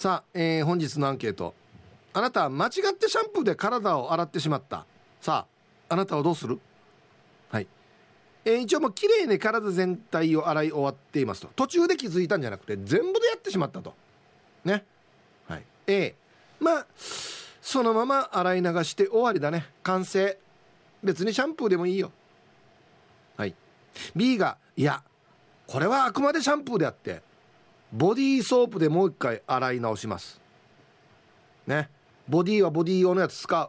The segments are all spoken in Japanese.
さあ、えー、本日のアンケート。あなた間違ってシャンプーで体を洗ってしまった。さああなたはどうする？はい、えー、一応もう綺麗に体全体を洗い終わっていますと。途中で気づいたんじゃなくて全部でやってしまったと。ね。はい。A まあそのまま洗い流して終わりだね。完成。別にシャンプーでもいいよ。はい。B がいやこれはあくまでシャンプーであって。ボディーソープでもう一回洗い直します。ね。ボディーはボディー用のやつ使う。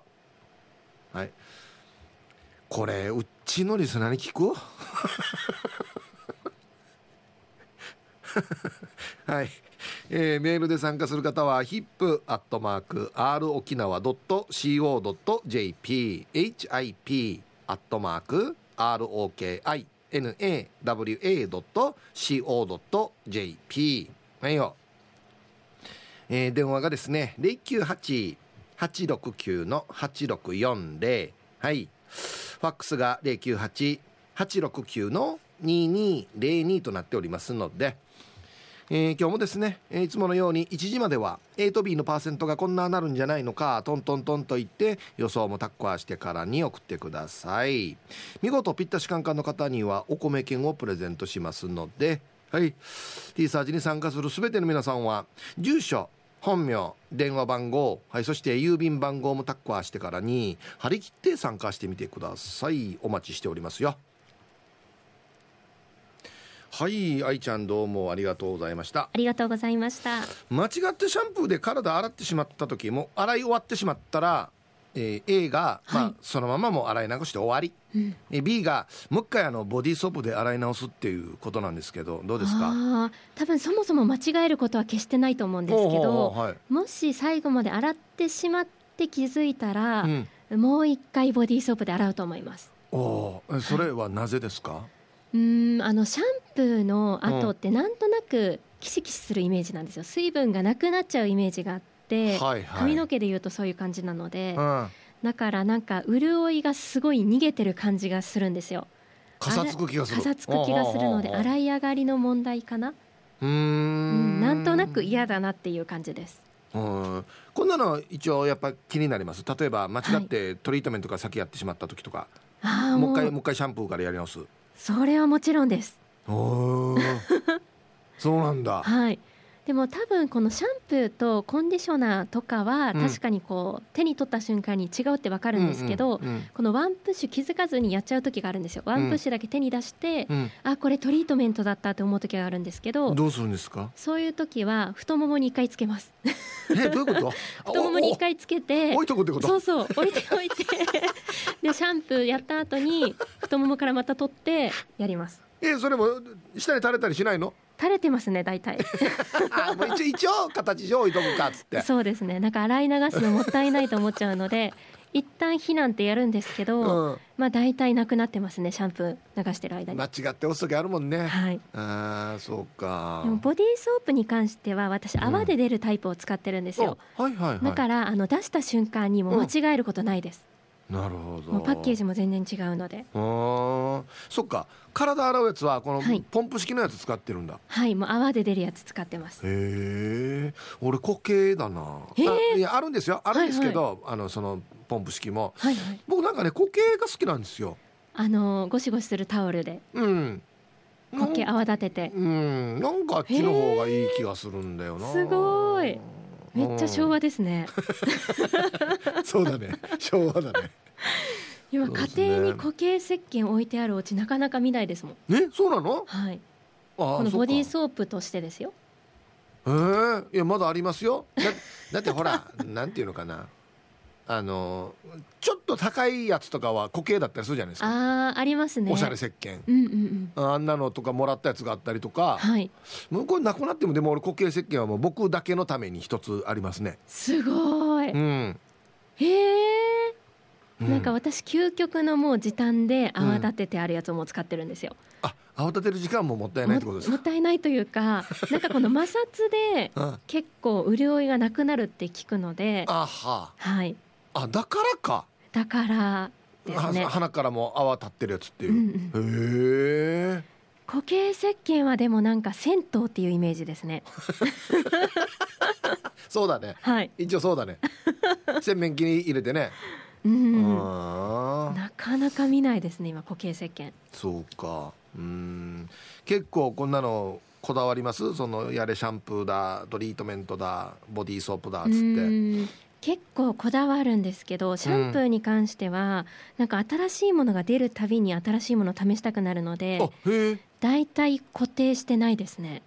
はい。これうちのリスナーに聞く？はい、えー、メールで参加する方は hip.rokinawa.co.jp hip.rokinawa.co.jp nawa.co.jp はいよ、えー、電話がですね098-869の8640はい。ファックスが098-869の2202となっておりますので、えー、今日もですね、えいつものように1時までは A と B のパーセントがこんななるんじゃないのかトントントンと言って予想もタッコアしてからに送ってください。見事ぴったしカンカンの方にはお米券をプレゼントしますのではい。T サージに参加する全ての皆さんは住所本名電話番号、はい、そして郵便番号もタッコアしてからに張り切って参加してみてください。お待ちしておりますよ。はい愛ちゃんどうもありがとうございました。ありがとうございました。間違ってシャンプーで体洗ってしまった時も洗い終わってしまったら、えー、A が、まあ、はい、そのままも洗い流して終わり、うん、え B がもう一回あのボディーソープで洗い直すっていうことなんですけどどうですか？多分そもそも間違えることは決してないと思うんですけど、はい、もし最後まで洗ってしまって気づいたら、うん、もう一回ボディーソープで洗うと思います。おそれはなぜですか、はいうんあのシャンプーの後ってなんとなくキシキシするイメージなんですよ。水分がなくなっちゃうイメージがあって、はいはい、髪の毛でいうとそういう感じなので、うん、だからなんか潤いがすごい逃げてる感じがするんですよ。かさつく気がする。かさつく気がするので洗い上がりの問題かな？うん。なんとなく嫌だなっていう感じです。うん。こんなの一応やっぱ気になります。例えば間違ってトリートメントが先やってしまった時とか、はい、もう一回もう一回シャンプーからやり直すそれはもちろんです。そうなんだ。はいでも多分このシャンプーとコンディショナーとかは確かにこう手に取った瞬間に違うって分かるんですけど、このワンプッシュ気づかずにやっちゃう時があるんですよワンプッシュだけ手に出して、うん、あこれトリートメントだったって思う時があるんですけどどうするんですか？そういう時は太ももに一回つけます。えどういうこと？太ももに一回つけて置いとくってこと？そうそう置いておいて。でシャンプーやった後に太ももからまた取ってやりますえそれも下に垂れたりしないの？垂れてますね大体。もう一応一応形上置いとくかっつって。そうですね。なんか洗い流すのもったいないと思っちゃうので 一旦避難ってやるんですけど、うん、まあ大体なくなってますねシャンプー流してる間に。間違って押す時あるもんね。はい。ああそうか。でもボディーソープに関しては私泡で出るタイプを使ってるんですよ、うん、はいはい、はい、だからあの出した瞬間にも間違えることないです、なるほど。パッケージも全然違うので。あそっか。体洗うやつはこのポンプ式のやつ使ってるんだ。はい、もう泡で出るやつ使ってます。へえ俺固形だな。あいやあるんですよ。あるんですけど、はいはい、あのそのポンプ式も、はいはい、僕なんかね固形が好きなんですよ。あのゴシゴシするタオルで。うん。固形泡立てて。うん。なんかあっちの方がいい気がするんだよな。すごいめっちゃ昭和ですね。そうだね。昭和だね。今、家庭に固形石鹸置いてあるお家なかなか見ないですもん。えそうなの？はい。このボディーソープとしてですよ。えー、いやまだありますよ。だだってほらなんていうのかなあのちょっと高いやつとかは固形だったりするじゃないですか。あありますね。おしゃれ石鹸、うんうんうん、あんなのとかもらったやつがあったりとか、はい、もうこれなくなってもでも俺固形石鹸はもう僕だけのために一つありますね。すごい、うん、へえなんか私究極のもう時短で泡立ててあるやつも使ってるんですよ、うん、あ泡立てる時間ももったいないってことですか？もったいないというか なんかこの摩擦で結構潤いがなくなるって聞くので。あは。はいあだからか。だからですね。鼻からも泡立ってるやつっていう、うんうん、へえ。固形石鹸はでもなんか銭湯っていうイメージですね。そうだね。はい。一応そうだね。洗面器に入れてね。うんなかなか見ないですね今固形石鹸。そうか。うん。結構こんなのこだわります？そのやれシャンプーだトリートメントだボディーソープだっつって。うん結構こだわるんですけどシャンプーに関しては、なんか新しいものが出るたびに新しいものを試したくなるのでだいたい固定してないですね。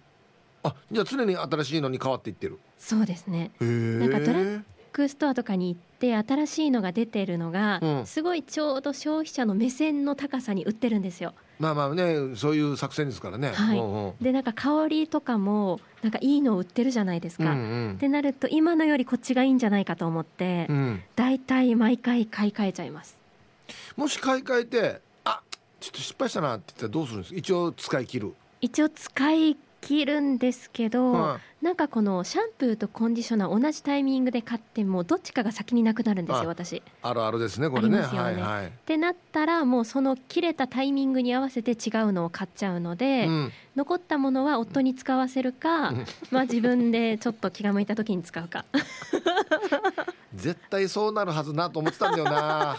あじゃあ常に新しいのに変わっていってる。そうですね。なんかドラッブックストアとかに行って新しいのが出てるのが、うん。すごいちょうど消費者の目線の高さに売ってるんですよまあまあねそういう作戦ですからね。はい。うんうん。でなんか香りとかもなんかいいのを売ってるじゃないですか、うんうん。ってなると今のよりこっちがいいんじゃないかと思って、うん。だいたい毎回買い替えちゃいます。もし買い替えてあちょっと失敗したなって言ったらどうするんですか？一応使い切る、一応使い切るんですけど、はなんかこのシャンプーとコンディショナー同じタイミングで買ってもどっちかが先になくなるんですあよ私。っい、あるあるですねこれね。ね。はいはい、てなったらもうその切れたタイミングに合わせて違うのを買っちゃうので、うん、残ったものは夫に使わせるか、うん。まあ自分でちょっと気が向いた時に使うか。絶対そうなるはずなと思ってたんだよな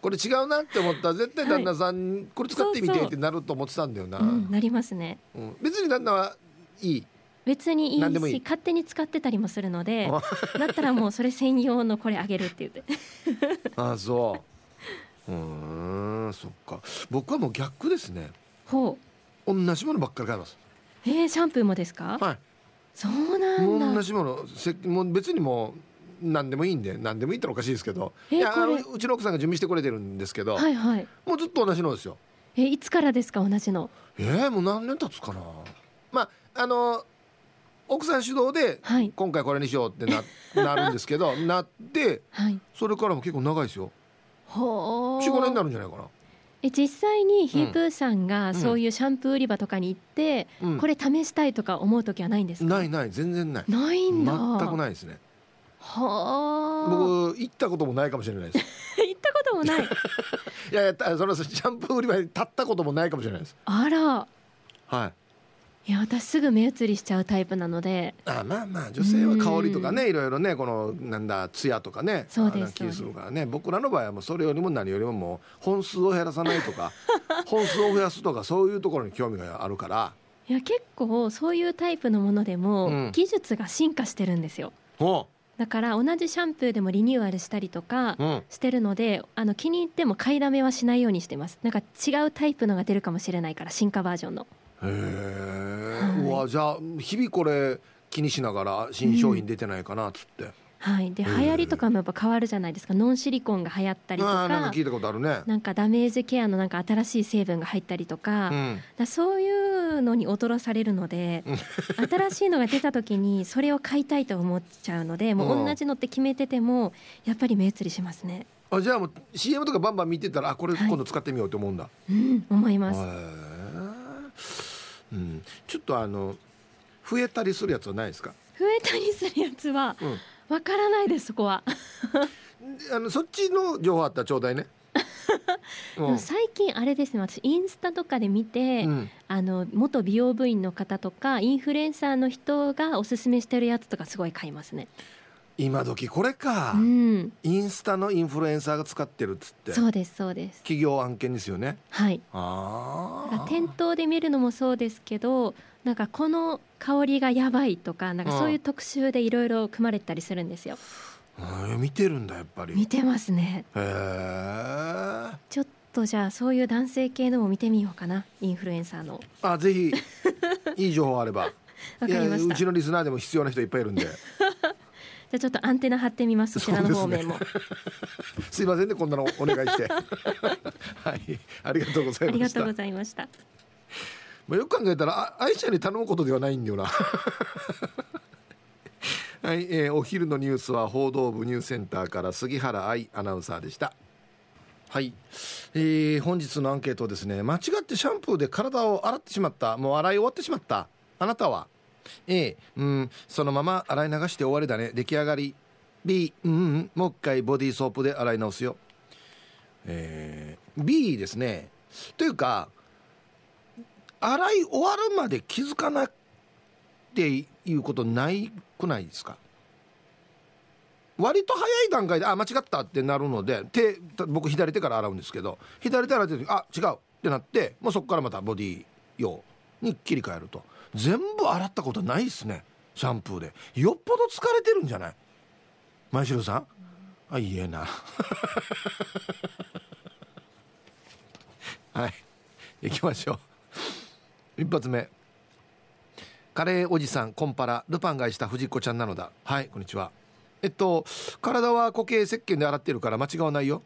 これ違うなって思ったら絶対旦那さん、これ使ってみてってなると思ってたんだよな、うん、なりますね。うん。別に旦那はいい？別にいいし勝手に使ってたりもするのであ。だったらもうそれ専用のこれあげるって言って。あそう。うーんそっか。僕はもう逆ですね。ほう。同じものばっかり買います。えー、シャンプーもですか？はい。そうなんだ。同じものせもう別にもう何でもいいんで何でもいいっておかしいですけどえいやうちの奥さんが準備してくれてるんですけど、はいはい。もうずっと同じのですよ。えいつからですか同じの？えー、もう何年経つかな？まああの奥さん主導ではい。今回これにしようってな なるんですけどなってはい。それからも結構長いですよ。ほう45年になるんじゃないかな、え実際にヒープーさんがん。そういうシャンプー売り場とかに行って、うん、これ試したいとか思う時はないんですか？ないない全然ない。ないんだ。全くないですねはあ。僕行ったこともないかもしれないです。行ったこともない。いやいやたそのシャンプー売り場に立ったこともないかもしれないです。あら。はい。いや私すぐ目移りしちゃうタイプなので。あまあまあ女性は香りとかねいろいろねこのなんだ艶とかねそうです。気するからね。僕らの場合はもうそれよりも何よりももう本数を減らさないとか 本数を増やすとかそういうところに興味があるから。いや結構そういうタイプのものでも、うん。技術が進化してるんですよ。おだから同じシャンプーでもリニューアルしたりとかう、うん、してるのであの気に入っても買いだめはしないようにしてます。なんか違うタイプのが出るかもしれないから進化バージョンの。へえ、はい。うわじゃあ日々これ気にしながら新商品出てないかなっつって、はい。で流行りとかもやっぱ変わるじゃないですか。ノンシリコンが流行ったりとああなんかか聞いたことあるね。なんかダメージケアのなんか新しい成分が入ったりとか,、うん。そういうのに踊らされるので新しいのが出た時にそれを買いたいと思っちゃうのでもう同じのって決めててもやっぱり目移りしますね。あじゃあもう CM とかバンバン見てたらあこれはい。今度使ってみようと思うんだ、うん思います。うん、ちょっとあの増えたりするやつはないですか、増えたりするやつはうんわからないですそこは、あのそっちの情報あったらちょうだいね。最近あれですね私インスタとかで見て、うん、あの元美容部員の方とかインフルエンサーの人がおすすめしてるやつとかすごい買いますね今時これか、うんインスタのインフルエンサーが使ってるっつってそうですそうです企業案件ですよね。はいああ。店頭で見るのもそうですけどなんかこの香りがやばいとかなんかそういう特集でいろいろ組まれたりするんですよあー見てるんだやっぱり。へ見てますねえ。ちょっとじゃあそういう男性系のも見てみようかなインフルエンサーのあぜひいい情報あれば。わかりましたうちのリスナーでも必要な人いっぱいいるんで。あちょっとアンテナ張ってみますそちらの方面も、すいませんねこんなのお願いして。はい。ありがとうございました。ありがとうご。ざいました。まあ、よく考えたらあ愛車に頼むことではないんだよな。はい、えーお昼のニュースは報道部ニュースセンターから杉原愛アナウンサーでした。はい、えー本日のアンケートですね。間違ってシャンプーで体を洗ってしまった。もう洗い終わってしまった。あなたは？A うんそのまま洗い流して終わりだね。出来上がり。B うん、うん、もう一回ボディーソープで洗い直すよ。えー B ですね。というか洗い終わるまで気づかなっていうことないくないですか？割と早い段階であ間違ったってなるので手僕左手から洗うんですけど左手洗ってる時あ違うってなってもうそこからまたボディ用に切り替えると。全部洗ったことないっすね。シャンプーで。よっぽど疲れてるんじゃない？前城さん？あいいえな。はい。行きましょう。一発目。カレーおじさんコンパラ。ルパンがした藤子ちゃんなのだ。はいこんにちは。えっと体は固形石鹸で洗ってるから間違わないよ。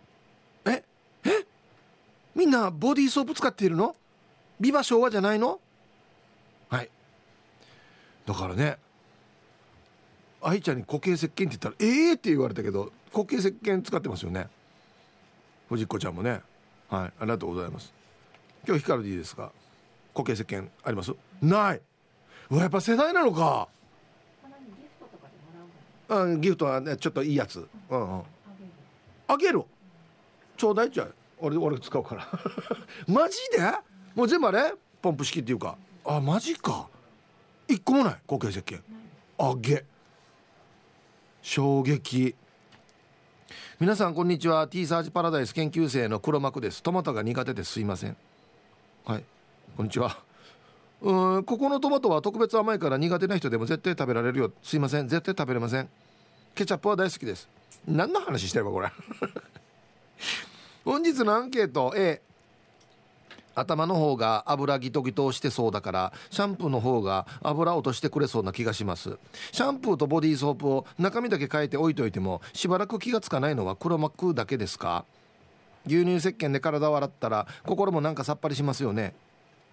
え？え？みんなボディーソープ使っているの？ビバ昭和じゃないの？だからね愛ちゃんに固形石鹸って言ったら「ええー!」って言われたけど固形石鹸使ってますよね。藤子ちゃんもね。はいありがとうございます。今日光るでいいですか？固形石鹸あります？ない。うわやっぱ世代なのか。うんギフトはねちょっといいやつ。うんうん。あげる。ちょうだいちゃう俺俺使うから。マジで？もう全部あれ？ポンプ式っていうか。あマジか一個もない固形石鹸。あげ。衝撃。皆さんこんにちは。T サージパラダイス研究生の黒幕です。トマトが苦手です。いません。はい。こんにちは。うんここのトマトは特別甘いから苦手な人でも絶対食べられるよ。すいません。絶対食べれません。ケチャップは大好きです。何の話してればこれ。本日のアンケート。A 頭の方が油ギトギトしてそうだからシャンプーの方が油落としてくれそうな気がします。シャンプーとボディーソープを中身だけ変えて置いといてもしばらく気がつかないのは黒幕だけですか？牛乳石鹸で体を洗ったら心もなんかさっぱりしますよね。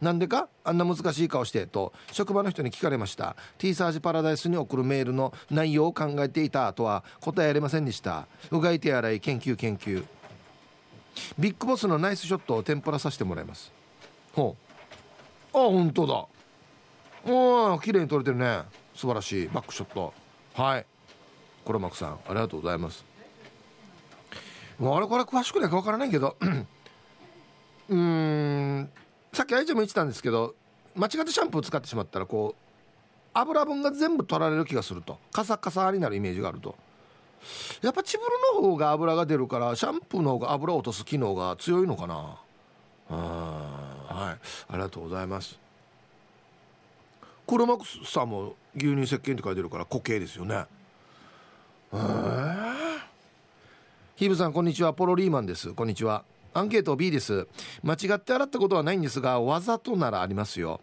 なんでか？あんな難しい顔してと職場の人に聞かれました。T サージパラダイスに送るメールの内容を考えていたとは答えられませんでした。うがい手洗い研究研究。ビッグボスのナイスショットを天ぷらさせてもらいます。ほう。あ本当だ。おお綺麗に撮れてるね。素晴らしい。バックショット。はい。コロマクさんありがとうございます。もうあれこれ詳しくないか分からないけど。うん。さっき愛ちゃんも言ってたんですけど間違ってシャンプー使ってしまったらこう油分が全部取られる気がすると。カサカサになるイメージがあると。やっぱチブルの方が油が出るからシャンプーの方が油を落とす機能が強いのかな。はい。ありがとうございます。黒幕さんも牛乳石鹸って書いてるから固形ですよね。へえヒブさんこんにちは。ポロリーマンです。こんにちは。アンケート B です。間違って洗ったことはないんですがわざとならありますよ。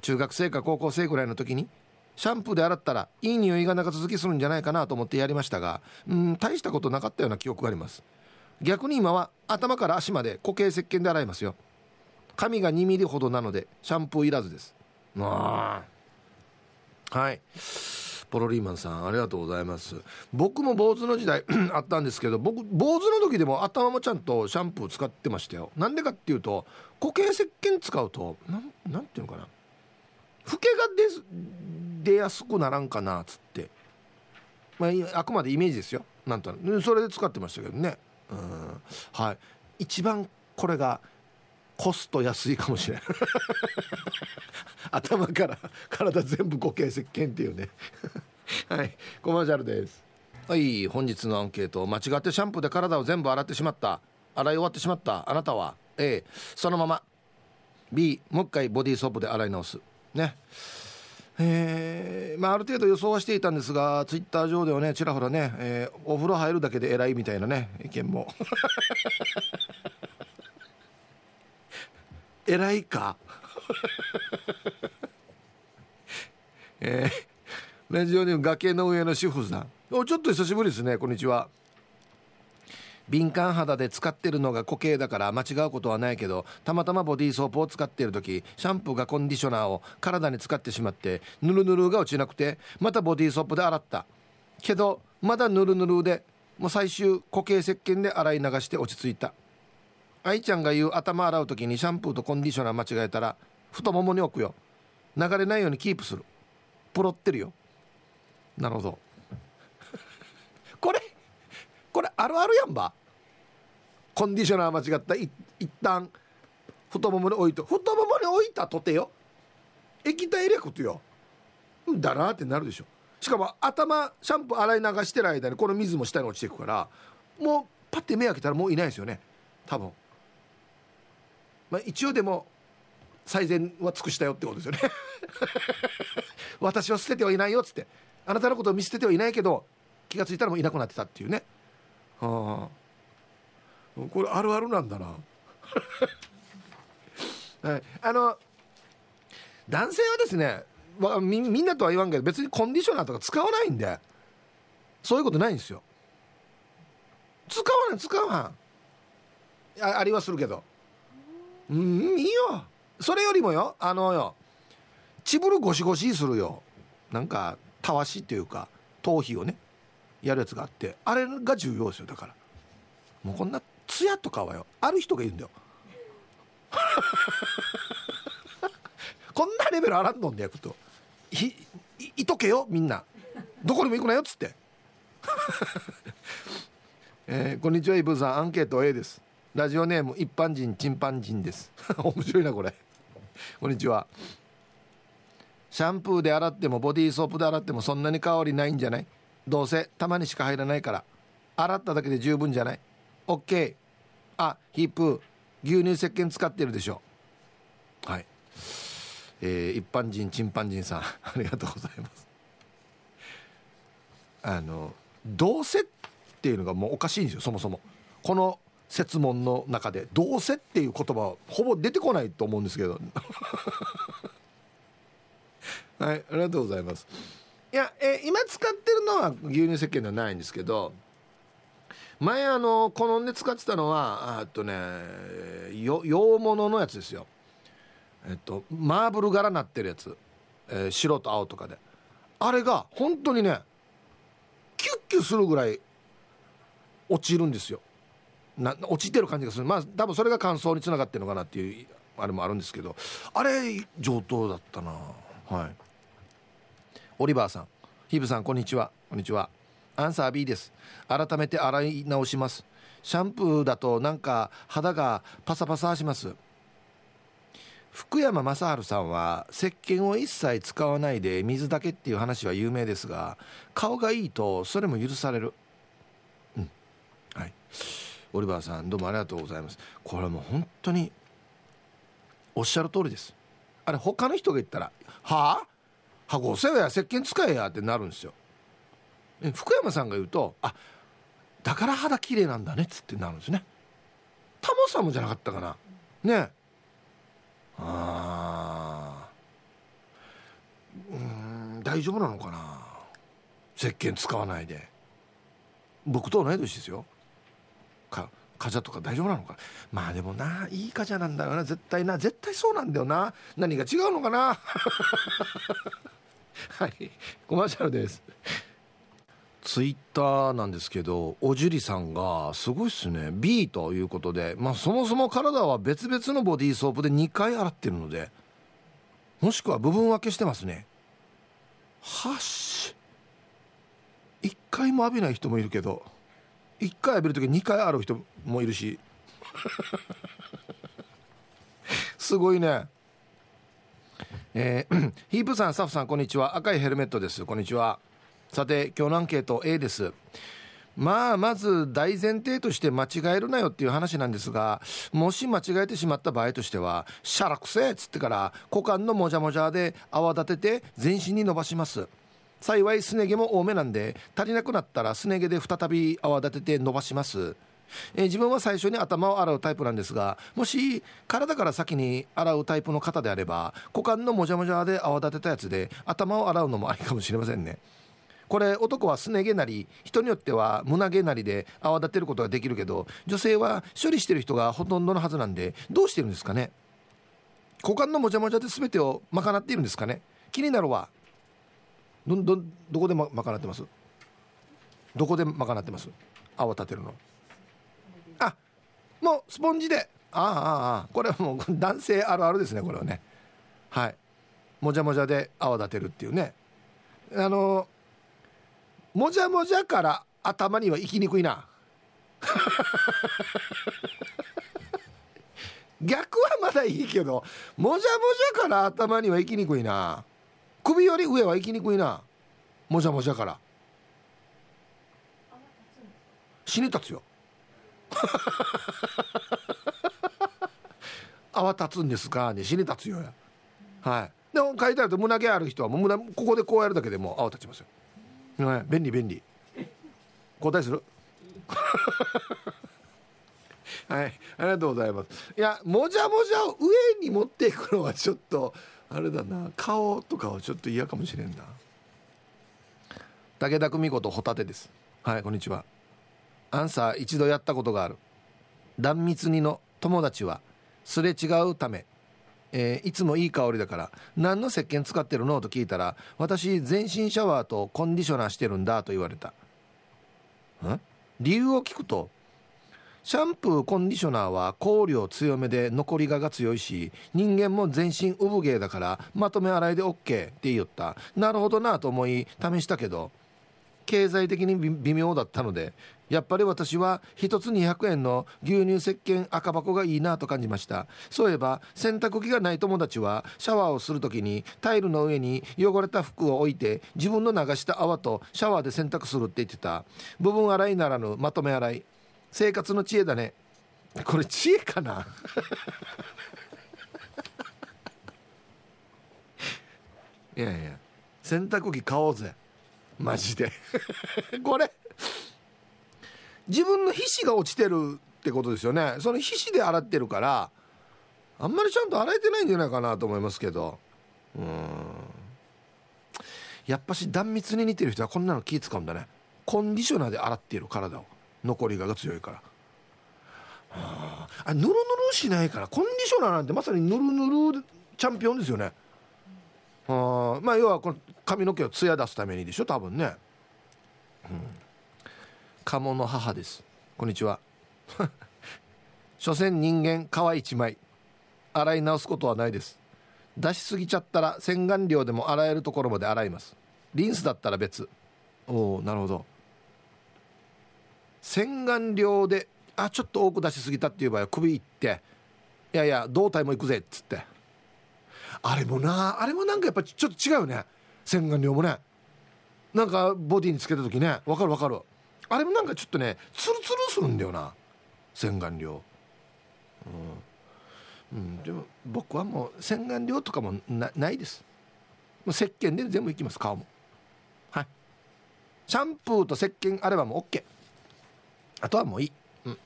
中学生か高校生ぐらいの時にシャンプーで洗ったらいい匂いが長続きするんじゃないかなと思ってやりましたがうん大したことなかったような記憶があります。逆に今は頭から足まで固形石鹸で洗いますよ。髪が2ミリほどなのでシャンプーいらずです。あ。はい。ポロリーマンさんありがとうございます。僕も坊主の時代 あったんですけど僕坊主の時でも頭もちゃんとシャンプー使ってましたよ。なんでかっていうと固形石鹸使うとなんなんていうのかな。老けが出出やすくならんかなっつって。まああくまでイメージですよ。なんとなく。それで使ってましたけどね。うん。はい。一番これがコスト安いかもしれない 頭から体全部固形石鹸っていうね。はい。コマーシャルです。はい。本日のアンケート間違ってシャンプーで体を全部洗ってしまった。洗い終わってしまったあなたは A そのまま。B もう一回ボディーソープで洗い直す。ね。えーまあ、ある程度予想はしていたんですがツイッター上ではねちらほらね、えー、お風呂入るだけで偉いみたいなね意見も。偉いか？えー、ラジオネーム崖の上の主婦さん。おちょっと久しぶりですねこんにちは。敏感肌で使ってるのが固形だから間違うことはないけどたまたまボディーソープを使っている時シャンプーがコンディショナーを体に使ってしまってヌルヌルが落ちなくてまたボディーソープで洗った。けどまだヌルヌルでもう最終固形石鹸で洗い流して落ち着いた。愛ちゃんが言う頭洗う時にシャンプーとコンディショナー間違えたら太ももに置くよ。流れないようにキープする。ポロってるよ。なるほど。これこれあるあるやんば。コンディショナー間違ったい一旦太ももに置いと太ももに置いたとてよ液体入れことよだなってなるでしょ。しかも頭シャンプー洗い流してる間にこの水も下に落ちていくからもうパッて目開けたらもういないですよね。多分。まあ一応でも最善は尽くしたよってことですよね。私は捨ててはいないよっつって。あなたのことを見捨ててはいないけど気が付いたらもういなくなってたっていうね。はあこれあるあるなんだな。はい。あの男性はですねみみんなとは言わんけど別にコンディショナーとか使わないんでそういうことないんですよ。使わない使わん。あありはするけど。うんいいよ。それよりもよあのよチブルゴシゴシするよ。なんかたわしっていうか頭皮をねやるやつがあってあれが重要ですよだから。もうこんなツヤとかはよある人がいるんだよ。こんなレベルあらんのんでやくと。いいとけよみんな。どこにも行くなよっつって。えー、こんにちはイブさん。アンケート A です。ラジオネーム一般人チンパンジンです。面白いなこれ。こんにちは。シャンプーで洗ってもボディーソープで洗ってもそんなに香りないんじゃない？どうせたまにしか入らないから。洗っただけで十分じゃない ?OK あヒープ牛乳石鹸使ってるでしょ。はい。えー、一般人チンパンジンさん。ありがとうございます。あのどうせっていうのがもうおかしいんですよそもそも。この設問の中で「どうせ」っていう言葉はほぼ出てこないと思うんですけど。はいありがとうございます。いや、え今使ってるのは牛乳石鹸ではないんですけど前あの好んで使ってたのはあとね洋物のやつですよ。えっとマーブル柄なってるやつ、えー、白と青とかで。あれが本当にねキュッキュするぐらい落ちるんですよ。な落ちてる感じがする。まあ多分それが乾燥につながってるのかなっていうあれもあるんですけど。あれ上等だったな。はい。オリバーさん。ヒブさんこんにちは。こんにちは。アンサー B です。改めて洗い直します。シャンプーだとなんか肌がパサパサします。福山雅治さんは石鹸を一切使わないで水だけっていう話は有名ですが顔がいいとそれも許される。うん。はい。オリバーさんどうもありがとうございます。これはもう本当におっしゃる通りです。あれ他の人が言ったら「はあ？箱せや石鹸使えや」ってなるんですよ。福山さんが言うと「あだから肌綺麗なんだね」っつってなるんですね。タモさんもじゃなかったかな。ね。あうん大丈夫なのかな。石鹸使わないで。僕と同い年ですよ。かカジャとか大丈夫なのか。まあでもないいカジャなんだよな。絶対な絶対そうなんだよな。何が違うのかな。はいコマーシャルです。ツイッターなんですけどおじゅりさんがすごいっすね。B ということで、まあ、そもそも体は別々のボディーソープで2回洗ってるのでもしくは部分分けしてますね。はし。1回も浴びない人もいるけど1回浴びる時2回洗う人もいるし。すごいね。えー、ヒープさんスタッフさんこんにちは。赤いヘルメットです。こんにちは。さて今日のアンケート A です。まあまず大前提として間違えるなよっていう話なんですがもし間違えてしまった場合としては「しゃらくせ」っつってから股間のもじゃもじゃで泡立てて全身に伸ばします。幸いすね毛も多めなんで足りなくなったらすね毛で再び泡立てて伸ばします。え、自分は最初に頭を洗うタイプなんですがもし体から先に洗うタイプの方であれば股間のもじゃもじゃで泡立てたやつで頭を洗うのもありかもしれませんね。これ男はすね毛なり人によっては胸毛なりで泡立てることができるけど女性は処理してる人がほとんどのはずなんでどうしてるんですかね？股間のもじゃもじゃで全てを賄っているんですかね？気になるわ。どどどこで、ま、賄ってます？どこで賄ってます？泡立てるの。あもうスポンジで。ああああこれはもう 男性あるあるですねこれはね。はい。もじゃもじゃで泡立てるっていうね。あのもじゃもじゃから頭には行きにくいな。逆はまだいいけどもじゃもじゃから頭には行きにくいな。首より上は行きにくいな。もじゃもじゃから。死に立つよ。泡立つんですかに死に立つよ。やはい。で書いてあると胸毛ある人はもう胸ここでこうやるだけでもう泡立ちますよ、はい、便利便利。交代する？はい。ありがとうございます。いやもじゃもじゃを上に持っていくのはちょっとあれだな。顔とかはちょっと嫌かもしれんな。武田久美子とホタテです。はいこんにちは。アンサー一度やったことがある。断蜜煮の友達はすれ違うため、えー、いつもいい香りだから何の石鹸使ってるの？と聞いたら私全身シャワーとコンディショナーしてるんだと言われた。ん理由を聞くとシャンプーコンディショナーは香料強めで残りがが強いし人間も全身産毛だからまとめ洗いで OK って言った。なるほどなと思い試したけど経済的に微妙だったのでやっぱり私は1つ200円の牛乳石鹸赤箱がいいなと感じました。そういえば洗濯機がない友達はシャワーをする時にタイルの上に汚れた服を置いて自分の流した泡とシャワーで洗濯するって言ってた。部分洗いならぬまとめ洗い。生活の知恵だね。これ知恵かな？いやいや洗濯機買おうぜ。マジで。これ。自分の皮脂が落ちてるってことですよね。その皮脂で洗ってるからあんまりちゃんと洗えてないんじゃないかなと思いますけど。うん。やっぱし断蜜に似てる人はこんなの気使うんだね。コンディショナーで洗っている体を。残りがが強いから。ああぬるぬるしないからコンディショナーなんてまさにぬるぬるチャンピオンですよね。あまあ要はこの髪の毛を艶出すためにでしょ多分ね。うん。鴨の母です。こんにちは。所詮人間皮一枚。洗い直すことはないです。出しすぎちゃったら洗顔料でも洗えるところまで洗います。リンスだったら別。おおなるほど。洗顔料であちょっと多く出しすぎたっていう場合は首いっていやいや胴体も行くぜっつって。あれもなあれもなんかやっぱちょっと違うよね。洗顔料もね。なんかボディにつけた時ね。わかるわかる。あれもなんかちょっとねツルツルするんだよな。洗顔料。うん、うん、でも僕はもう洗顔料とかもないです。もう石鹸で全部いきます顔も。はい。シャンプーと石鹸あればもう OK あとはもういい。うん。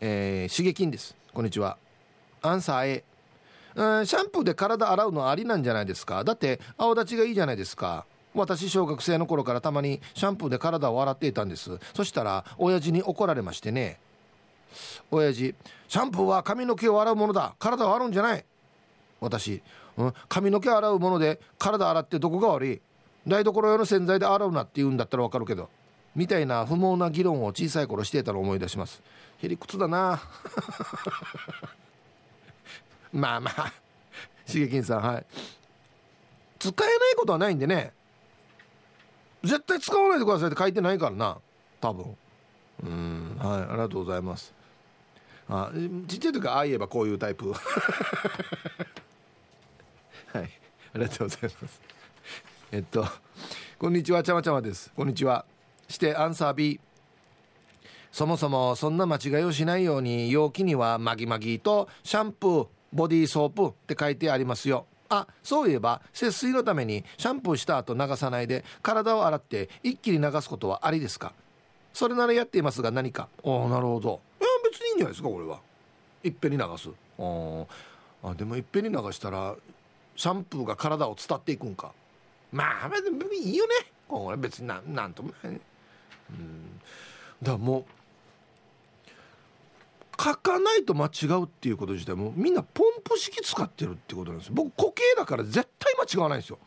えー、刺激です。こんにちは。アンサー A んシャンプーで体洗うのありなんじゃないですか？だって青立ちがいいじゃないですか。私小学生の頃からたまにシャンプーで体を洗っていたんです。そしたら親父に怒られましてね。親父シャンプーは髪の毛を洗うものだ。体を洗うんじゃない。私、うん、髪の毛を洗うもので体洗ってどこが悪い？台所用の洗剤で洗うなって言うんだったらわかるけど。みたいな不毛な議論を小さい頃していたのを思い出します。へりくつだな。まあまあ。しげきんさんはい。使えないことはないんでね。絶対使わないでくださいって書いてないからな。多分。うん。はい。ありがとうございます。あちっちゃい時ああ言えばこういうタイプ。はい。ありがとうございます。えっとこんにちはちゃまちゃまです。こんにちは。してアンサー B そもそもそんな間違いをしないように容器にはマギマギとシャンプーボディーソープって書いてありますよ。あそういえば節水のためにシャンプーした後流さないで体を洗って一気に流すことはありですか？それならやっていますが何か。おなるほど。いや別にいいんじゃないですかこれは。いっぺんに流す。あでもいっぺんに流したらシャンプーが体を伝っていくんか。まあ別にいいよね。これ別になんなんともない。ねうん。だからもう書かないと間違うっていうこと自体もみんなポンプ式使ってるってことなんですよ。僕固形だから絶対間違わないんですよ。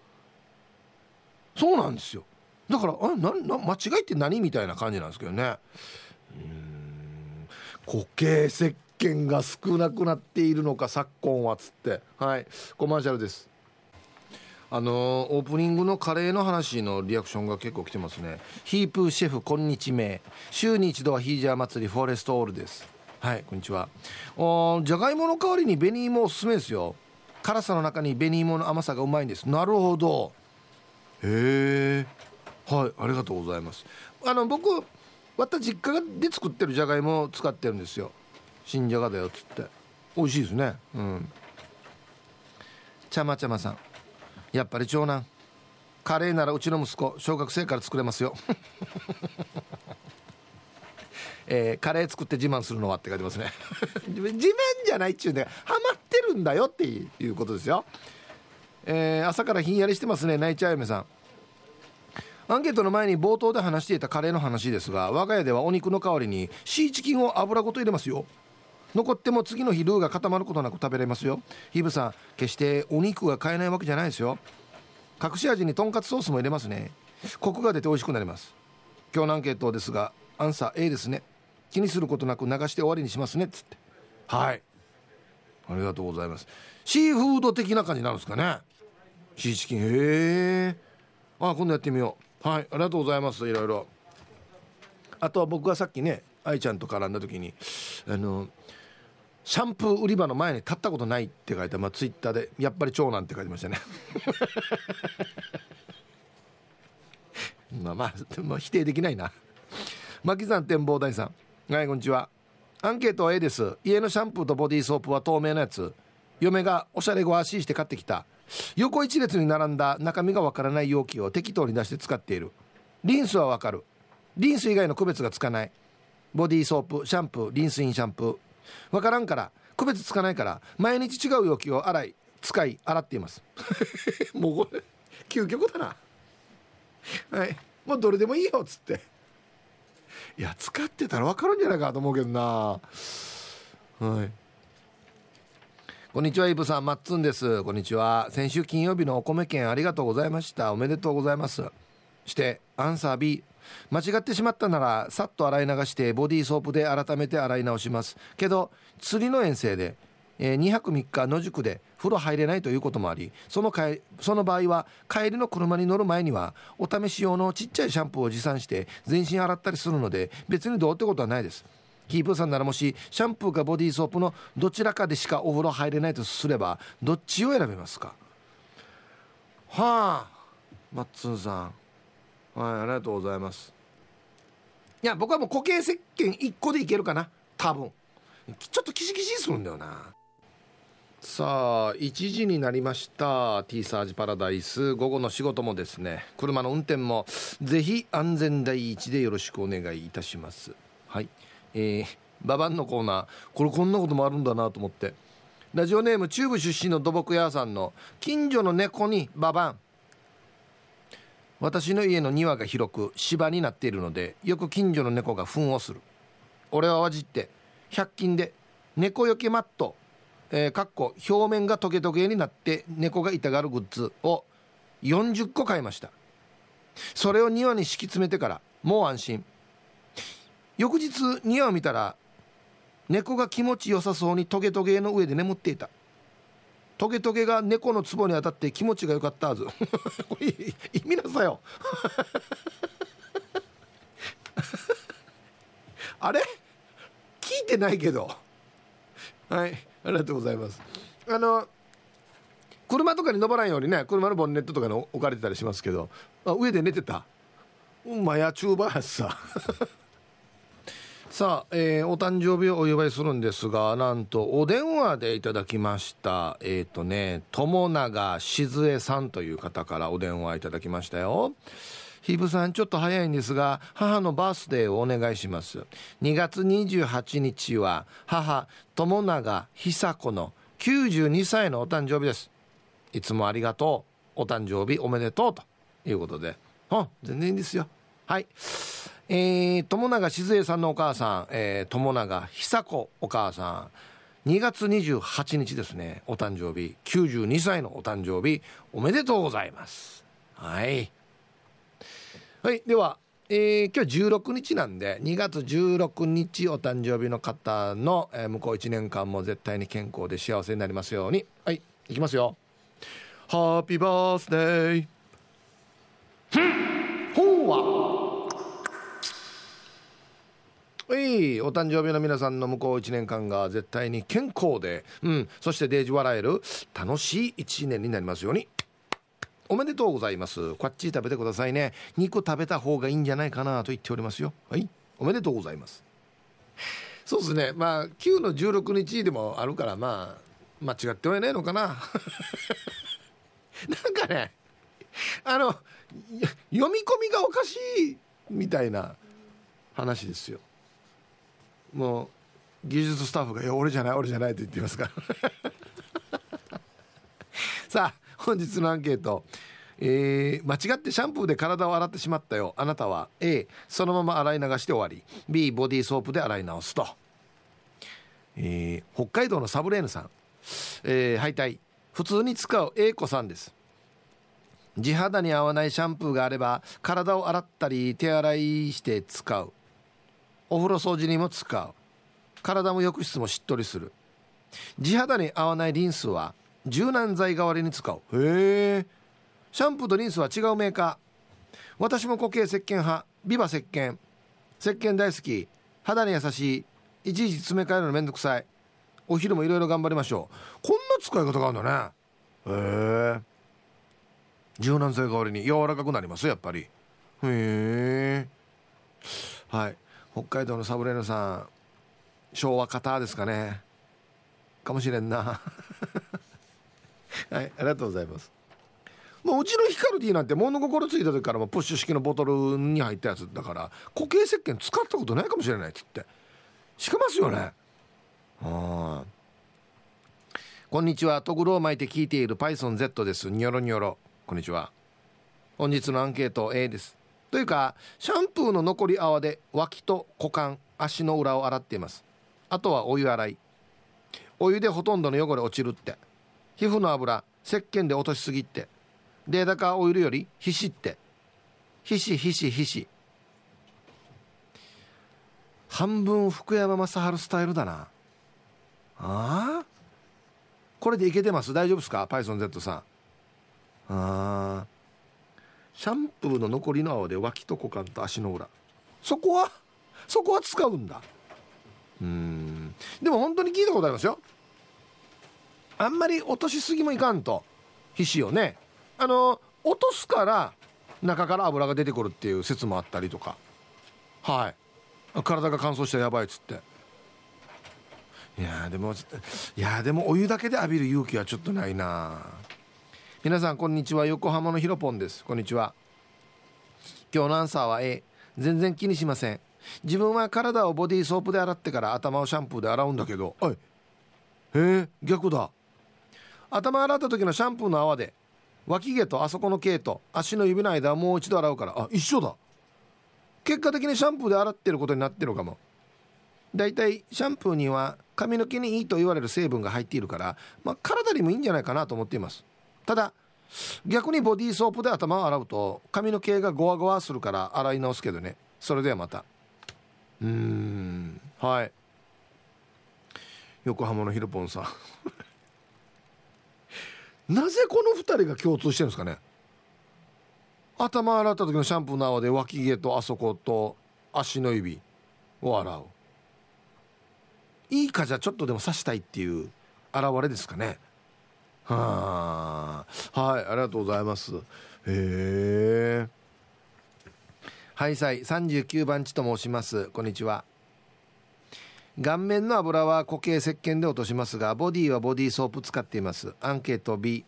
そうなんですよ。だからあなな間違いって何みたいな感じなんですけどね。うん。固形石鹸が少なくなっているのか昨今はつって。はい。コマーシャルです。あのオープニングのカレーの話のリアクションが結構来てますね。ヒープーシェフこんにちめ。週に一度はヒージャー祭りフォレストオールです。はいこんにちは。おじゃがいもの代わりに紅芋おすすめですよ。辛さの中に紅芋の甘さがうまいんです。なるほど。へえはいありがとうございます。あの僕また実家で作ってるじゃがいもを使ってるんですよ。新じゃがだよっつって。美味しいですね。うん。ちゃまちゃまさん。やっぱり長男。カレーならうちの息子小学生から作れますよ。えー、カレー作って自慢するのはって書いてますね。自慢じゃないっちゅうんでハマってるんだよっていうことですよ。えー、朝からひんやりしてますね泣いちゃう嫁さん。アンケートの前に冒頭で話していたカレーの話ですが我が家ではお肉の代わりにシーチキンを油ごと入れますよ。残っても次の日ルーが固まることなく食べれますよ。ヒブさん決してお肉が買えないわけじゃないですよ。隠し味にとんかつソースも入れますね。コクが出て美味しくなります。今日のアンケートですがアンサー A ですね。気にすることなく流して終わりにしますねっつって。はい。ありがとうございます。シーフード的な感じなんですかね。シーチキン。へえあ今度やってみよう。はい。ありがとうございます。いろいろ。あとは僕がさっきね愛ちゃんと絡んだ時にあのシャンプー売り場の前に立ったことないって書いて、まあ、ツイッターでやっぱり長男って書いてましたね。まあまあ、まあ、否定できないな。牧山展望台さん。はいこんにちは。アンケートは A です。家のシャンプーとボディーソープは透明なやつ。嫁がおしゃれご足して買ってきた。横一列に並んだ中身がわからない容器を適当に出して使っている。リンスはわかる。リンス以外の区別がつかない。ボディーソープシャンプーリンスインシャンプー。わからんから。区別つかないから。毎日違う容器を洗い使い洗っています。もうこれ究極だな。はい。もうどれでもいいよっつって。いや使ってたら分かるんじゃないかと思うけどな。はい。こんにちはイブさん。マッツンです。こんにちは。先週金曜日のお米券ありがとうございました。おめでとうございます。してアンサー B 間違ってしまったならさっと洗い流してボディーソープで改めて洗い直します。けど釣りの遠征で、えー、2泊3日野宿で風呂入れないということもありそのかその場合は帰りの車に乗る前にはお試し用のちっちゃいシャンプーを持参して全身洗ったりするので別にどうってことはないです。キープさんならもしシャンプーかボディーソープのどちらかでしかお風呂入れないとすればどっちを選べますか？はあマッツンさん。はいありがとうございます。いや僕はもう固形石鹸1個でいけるかな。多分。ちょっとキシキシするんだよな。さあ1時になりました T サージパラダイス。午後の仕事もですね車の運転もぜひ安全第一でよろしくお願いいたします。はい。えー、ババンのコーナー。これこんなこともあるんだなと思って。ラジオネーム中部出身の土木屋さんの近所の猫にババン私の家の庭が広く芝になっているのでよく近所の猫が糞をする。俺はわじって100均で猫よけマットえー、かっこ表面がトゲトゲになって猫が痛がるグッズを40個買いました。それを庭に敷き詰めてからもう安心。翌日庭を見たら猫が気持ちよさそうにトゲトゲの上で眠っていた。トゲトゲが猫のツボに当たって気持ちが良かったはず。これ意味なさよ。あれ？聞いてないけど。はい。ありがとうございます。あの車とかに登らんようにね車のボンネットとかに置かれてたりしますけどあ上で寝てた。まやチューバーやさ さあ、えー、お誕生日をお祝いするんですがなんとお電話でいただきました。えっ、ー、とね友永静江さんという方からお電話いただきましたよ。ひぶさんちょっと早いんですが母のバースデーをお願いします。2月28日は母友永久子の92歳のお誕生日です。いつもありがとう。お誕生日おめでとうということで。うん全然いいんですよ。はい。えー、友永静江さんのお母さん、えー、友永久子お母さん。2月28日ですね。お誕生日。92歳のお誕生日。おめでとうございます。はい。はいでは、えー、今日16日なんで2月16日お誕生日の方の、えー、向こう1年間も絶対に健康で幸せになりますように。はいいきますよ。ハッピーバースデーほうは。はいお誕生日の皆さんの向こう1年間が絶対に健康で、うん、そしてデージ笑える楽しい1年になりますように。おめでとうございます。こっち食べてくださいね。肉食べた方がいいんじゃないかなと言っておりますよ。はい。おめでとうございます。そうですね。まあ9の16日でもあるからまあ間違ってはいないのかな。なんかねあの読み込みがおかしいみたいな話ですよ。もう技術スタッフが「いや俺じゃない俺じゃない」と言ってますから。さあ本日のアンケート。えー、間違ってシャンプーで体を洗ってしまったよ。あなたは A そのまま洗い流して終わり。B ボディーソープで洗い直すと、えー、北海道のサブレーヌさん、えー、敗退。普通に使う A 子さんです。地肌に合わないシャンプーがあれば体を洗ったり手洗いして使う。お風呂掃除にも使う。体も浴室もしっとりする。地肌に合わないリンスは柔軟剤代わりに使う。へえ。シャンプーとリンスは違うメーカー。私も固形石鹸派。ビバ石鹸。石鹸大好き。肌に優しい。いちいち詰め替えるのめんどくさい。お昼もいろいろ頑張りましょう。こんな使い方があるんだね。へえ。柔軟剤代わりに。柔らかくなりますやっぱり。へえ。はい。北海道のサブレーヌさん。昭和型ですかね。かもしれんなはいありがとうございます。もううちのヒカルディなんて物心ついた時からもプッシュ式のボトルに入ったやつだから固形石鹸使ったことないかもしれないっつって。しかますよね。あこんにちは。トグロを巻いて聞いている PythonZ です。ニョロニョロ。こんにちは。本日のアンケート A です。というかシャンプーの残り泡で脇と股間足の裏を洗っています。あとはお湯洗い。お湯でほとんどの汚れ落ちるって。皮膚の油石鹸で落としすぎって。データかオイルより皮脂って。皮脂皮脂皮脂。半分福山雅治スタイルだな。ああこれでいけてます？大丈夫ですか？パイソン Z さん。ああシャンプーの残りの泡で脇と股間と足の裏。そこは？そこは使うんだ。うん。でも本当に聞いたことありますよ。あんまり落としすぎもいかんと。皮脂をね。あの落とすから中から油が出てくるっていう説もあったりとか。はい。体が乾燥したらやばいっつって。いやでもいやでもお湯だけで浴びる勇気はちょっとないな。皆さんこんにちは。横浜のひろぽんです。こんにちは。今日のアンサーは A 全然気にしません。自分は体をボディーソープで洗ってから頭をシャンプーで洗うんだけど。おい。へえ逆だ。頭洗った時のシャンプーの泡で脇毛とあそこの毛と足の指の間はもう一度洗うからあ一緒だ。結果的にシャンプーで洗ってることになってるかも。だいたいシャンプーには髪の毛にいいと言われる成分が入っているから、まあ、体にもいいんじゃないかなと思っています。ただ逆にボディーソープで頭を洗うと髪の毛がゴワゴワするから洗い直すけどね。それではまた。うーん。はい。横浜のひろぽんさん。なぜこの2人が共通してるんですかね？頭洗った時のシャンプーの泡で脇毛とあそこと足の指を洗う。いいかじゃちょっとでも刺したいっていう現れですかね？はあ。はいありがとうございます。へえ。ハイサイ39番地と申します。こんにちは。顔面の油は固形石鹸で落としますがボディはボディーソープ使っています。アンケート B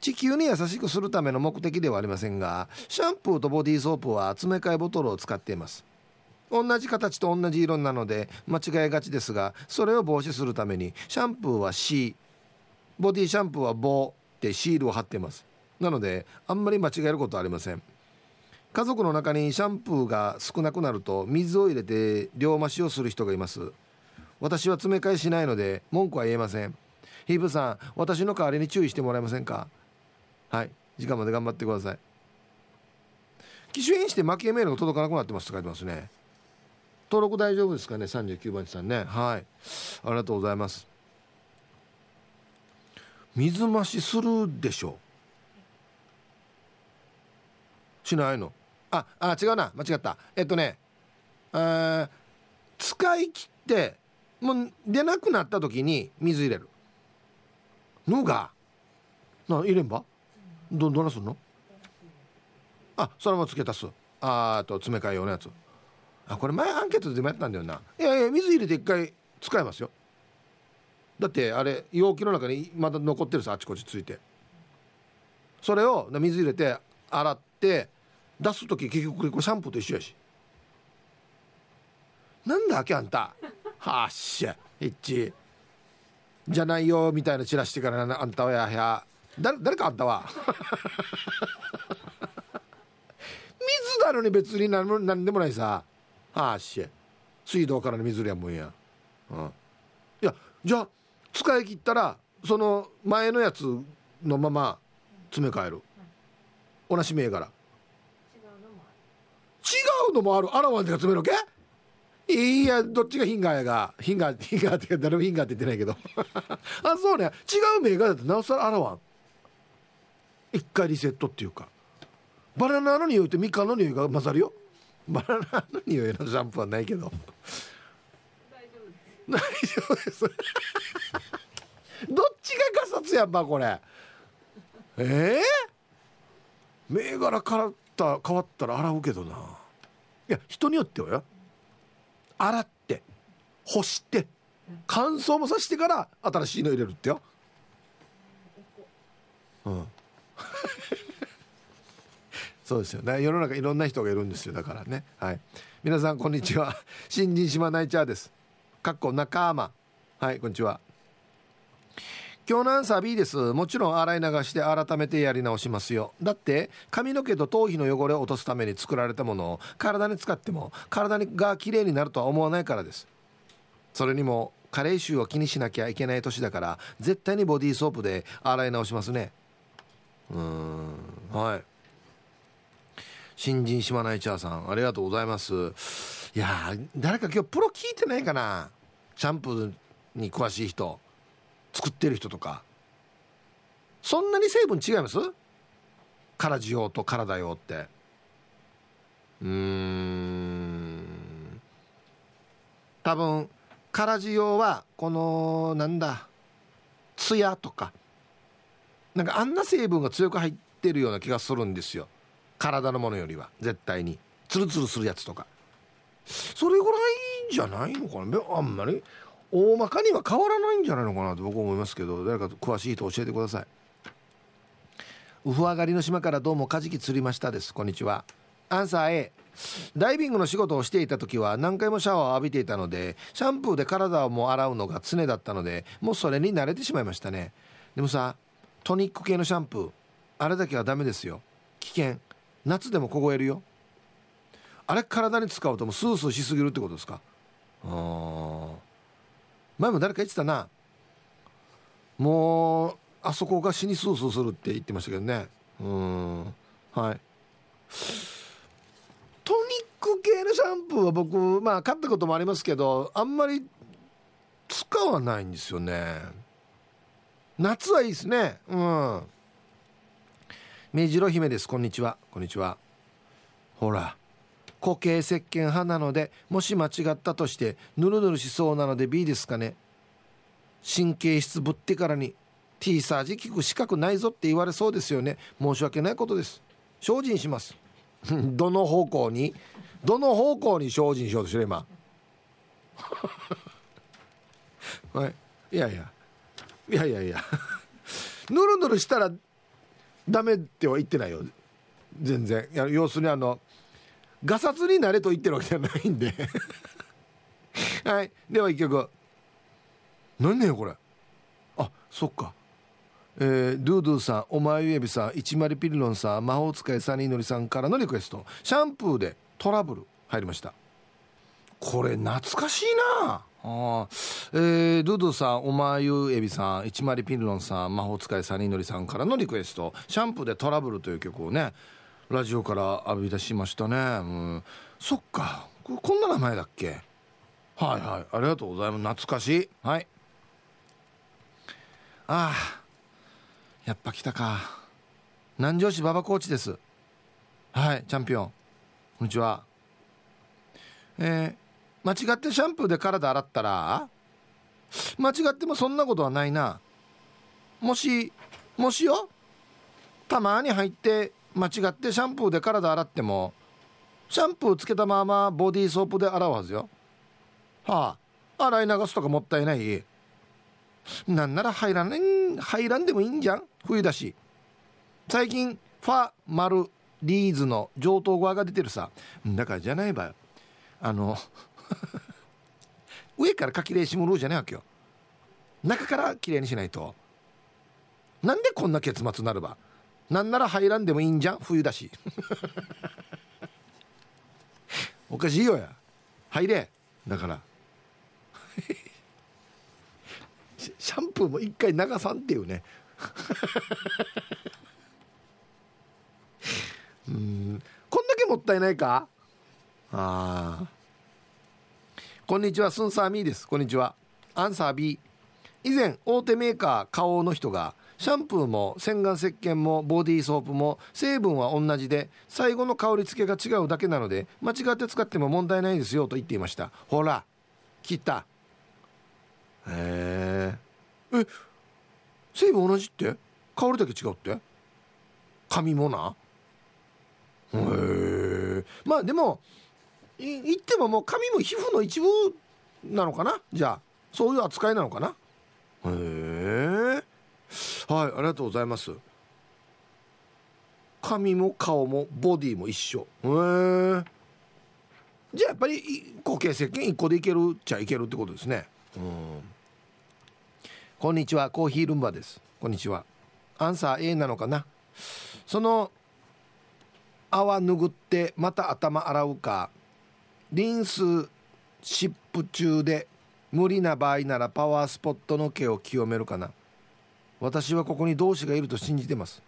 地球に優しくするための目的ではありませんがシャンプーとボディーソープは詰め替えボトルを使っています。同じ形と同じ色なので間違いがちですがそれを防止するためにシャンプーは C ボディシャンプーは棒でシールを貼ってます。なのであんまり間違えることはありません。家族の中にシャンプーが少なくなると水を入れて両増しをする人がいます。私は詰め替えしないので文句は言えません。ヒープさん私の代わりに注意してもらえませんか？はい。時間まで頑張ってください。機種変して負けメールが届かなくなってますと書いてますね。登録大丈夫ですかね？39番地さんね。はい。ありがとうございます。水増しするでしょ。しないの。ああ違うな。間違った。えっとねあ使い切ってもう出なくなった時に水入れる。のがな入れんば？どどうなすんの？あそのまま付け足す。ああと詰め替え用のやつ。あこれ前アンケートでもやったんだよな。いやいや水入れて一回使えますよ。だってあれ容器の中にまだ残ってるさあちこちついて。それを水入れて洗って出す時結局これシャンプーと一緒やし。なんだっけあんた。はっしゃいっちじゃないよみたいな散らしてからあんたはやや。誰誰かあんたは。水なのに別に何も何でもないさ。はっしゃ。水道からの水やもんや、うん、いやじゃあ使い切ったらその前のやつのまま詰め替える。同じ銘柄違うのもあるあらわんで詰めるけ？いやどっちがヒンガーやが？ヒンガーヒンガーって誰もヒンガーって言ってないけど。あそうね。違う銘柄だとなおさらあらわん。一回リセットっていうか。バナナの匂いとみかんの匂いが混ざるよ。バナナの匂いのシャンプーはないけど。大丈夫です。どっちがガサツやんばこれ。ええー、銘柄変わった変わったら洗うけどな。いや人によってはよ。洗って干して乾燥もさしてから新しいの入れるってよ。うん。そうですよ。ね世の中いろんな人がいるんですよ。だからね。はい。皆さんこんにちは。新人島ナイチャーです。かっこ仲間。はいこんにちは。今日のアンサー B です。もちろん洗い流して改めてやり直しますよ。だって髪の毛と頭皮の汚れを落とすために作られたものを体に使っても体がきれいになるとは思わないからです。それにも加齢臭を気にしなきゃいけない年だから絶対にボディーソープで洗い直しますね。うんはい。新人島内チャーさんありがとうございます。いや誰か今日プロ聞いてないかな？シャンプーに詳しい人。作ってる人とか。そんなに成分違います？体用と体用って。うーん。多分体用はこのなんだ？ツヤとか。なんかあんな成分が強く入ってるような気がするんですよ。体のものよりは。絶対に。ツルツルするやつとか。それぐらいじゃないのかな？あんまり。大まかには変わらないんじゃないのかなと僕は思いますけど誰か詳しい人教えてください。ウフ上がりの島からどうもカジキ釣りましたです。こんにちは。アンサー A ダイビングの仕事をしていた時は何回もシャワーを浴びていたのでシャンプーで体をも洗うのが常だったのでもうそれに慣れてしまいましたね。でもさトニック系のシャンプーあれだけはダメですよ。危険。夏でも凍えるよ。あれ体に使うともうスースーしすぎるってことですか？あ前も誰か言ってたな。もうあそこが死にスースーするって言ってましたけどね。うん。はい。トニック系のシャンプーは僕まあ買ったこともありますけどあんまり使わないんですよね。夏はいいですね。うん。目白姫です。こんにちは。こんにちは。ほら。固形石鹸派なのでもし間違ったとしてヌルヌルしそうなので B ですかね。神経質ぶってからに T サージ効く資格ないぞって言われそうですよね。申し訳ないことです。精進します。どの方向にどの方向に精進しようとしてる今。はい。いやいや。いやいやいや。ぬるぬるしたらダメっては言ってないよ。全然。いや要するにあのガサツになれと言ってるわけじゃないんで。はい。では一曲。何ねよこれ。あそっか。えー、ドゥドゥさんおまゆえびさん一丸ピリロンさん魔法使いサニーのりさんからのリクエスト。シャンプーでトラブル入りました。これ懐かしいな。あえー、ドゥドゥさんおまゆえびさん一丸ピリロンさん魔法使いサニーのりさんからのリクエスト。シャンプーでトラブルという曲をねラジオから浴び出しましたね。うん。そっか。こんな名前だっけ？はいはい。ありがとうございます。懐かしい。はい。ああやっぱ来たか。南城市馬場コーチです。はいチャンピオン。こんにちは。えー、間違ってシャンプーで体洗ったら？間違ってもそんなことはないな。もしもしよ。たまに入って間違ってシャンプーで体洗ってもシャンプーつけたままボディーソープで洗うはずよ。はあ洗い流すとかもったいない。なんなら入らん入らんでもいいんじゃん？冬だし。最近ファマルリーズの上等語が出てるさ。だからじゃないばよ。あの 上からかきれいしむるじゃないわけよ。中からきれいにしないと。なんでこんな結末なるば？なんなら入らんでもいいんじゃん？冬だし。おかしいよや。入れ。だから。シャンプーも一回流さんっていうね。うん。こんだけもったいないか？ああ。こんにちはスンサーミーです。こんにちは。アンサー B 以前大手メーカー花王の人がシャンプーも洗顔石鹸もボディーソープも成分は同じで最後の香り付けが違うだけなので間違って使っても問題ないですよと言っていました。ほら切った。へええ成分同じって？香りだけ違うって？髪もな？へえまあでも言ってももう髪も皮膚の一部なのかな？じゃあそういう扱いなのかな？へえはいありがとうございます。髪も顔もボディも一緒。へえ。じゃあやっぱり固形石鹸1個でいけるっちゃいけるってことですね。うん。こんにちはコーヒールンバです。こんにちは。アンサー A なのかな？その泡拭ってまた頭洗うかリンス湿布中で無理な場合ならパワースポットの毛を清めるかな。私はここに同志がいると信じてます、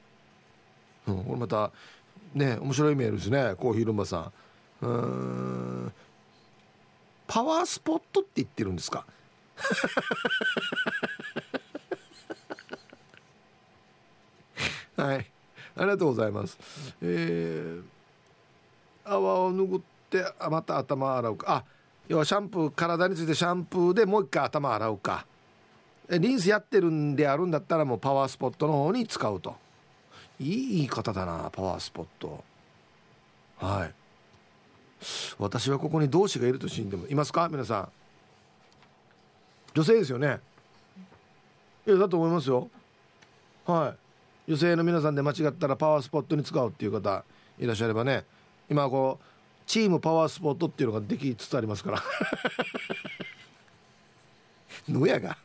うん、これまたね面白いメールですねコーヒールンバさん。うんパワースポットって言ってるんですか？はいありがとうございます。えー、泡を拭ってまた頭洗うか。あ要はシャンプー体についてシャンプーでもう一回頭洗うか。リンスやってるんであるんだったらもうパワースポットの方に使うと。いい言い方だなパワースポット。はい。私はここに同志がいると信じてもいますか？皆さん。女性ですよね？いやだと思いますよ。はい。女性の皆さんで間違ったらパワースポットに使うっていう方いらっしゃればね。今こうチームパワースポットっていうのができつつありますから。のやが。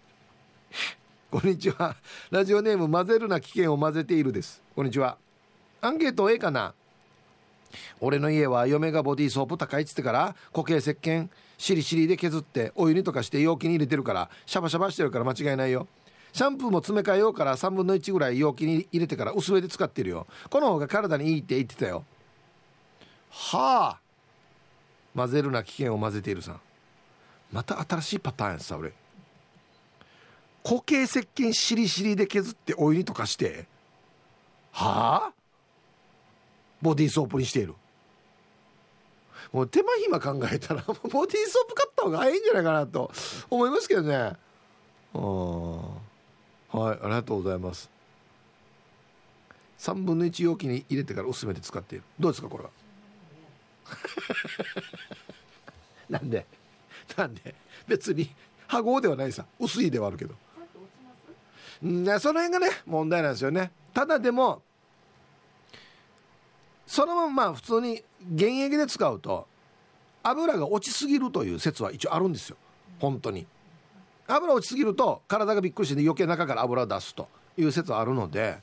こんにちは。ラジオネーム混ぜるな危険を混ぜているです。こんにちは。アンケート A かな。俺の家は嫁がボディーソープ高いっつってから固形石鹸しりしりで削ってお湯に溶かして容器に入れてるからシャバシャバしてるから間違いないよ。シャンプーも詰め替えようから3分の1ぐらい容器に入れてから薄めで使ってるよ。この方が体にいいって言ってたよ。はあ。混ぜるな危険を混ぜているさん。また新しいパターンやさ俺。固形石鹸しりしりで削ってお湯に溶かして。はあ？ボディーソープにしている。もう手間暇考えたら ボディーソープ買った方がいいんじゃないかなと。思いますけどね。あはいありがとうございます。3分の1容器に入れてから薄めて使っている。どうですかこれは？なんで？なんで？別に羽合ではないさ。薄いではあるけどねその辺がね問題なんですよね。ただでもそのまま普通に原液で使うと油が落ちすぎるという説は一応あるんですよ。本当に。油落ちすぎると体がびっくりして余計中から油を出すという説はあるので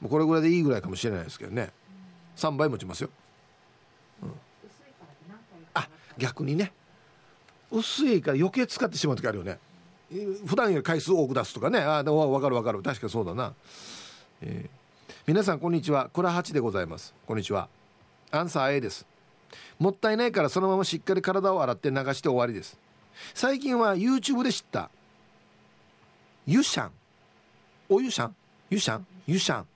もうこれぐらいでいいぐらいかもしれないですけどね。3倍持ちますよ、うん、あ逆にね。薄いから余計使ってしまう時あるよね。普段より回数多く出すとかね。ああ分かる分かる。確かそうだな、えー、皆さんこんにちは。倉八でございます。こんにちは。アンサー A です。もったいないからそのまましっかり体を洗って流して終わりです。最近は YouTube で知った。ユシャン。おユシャン？ユシャン？ユシャン。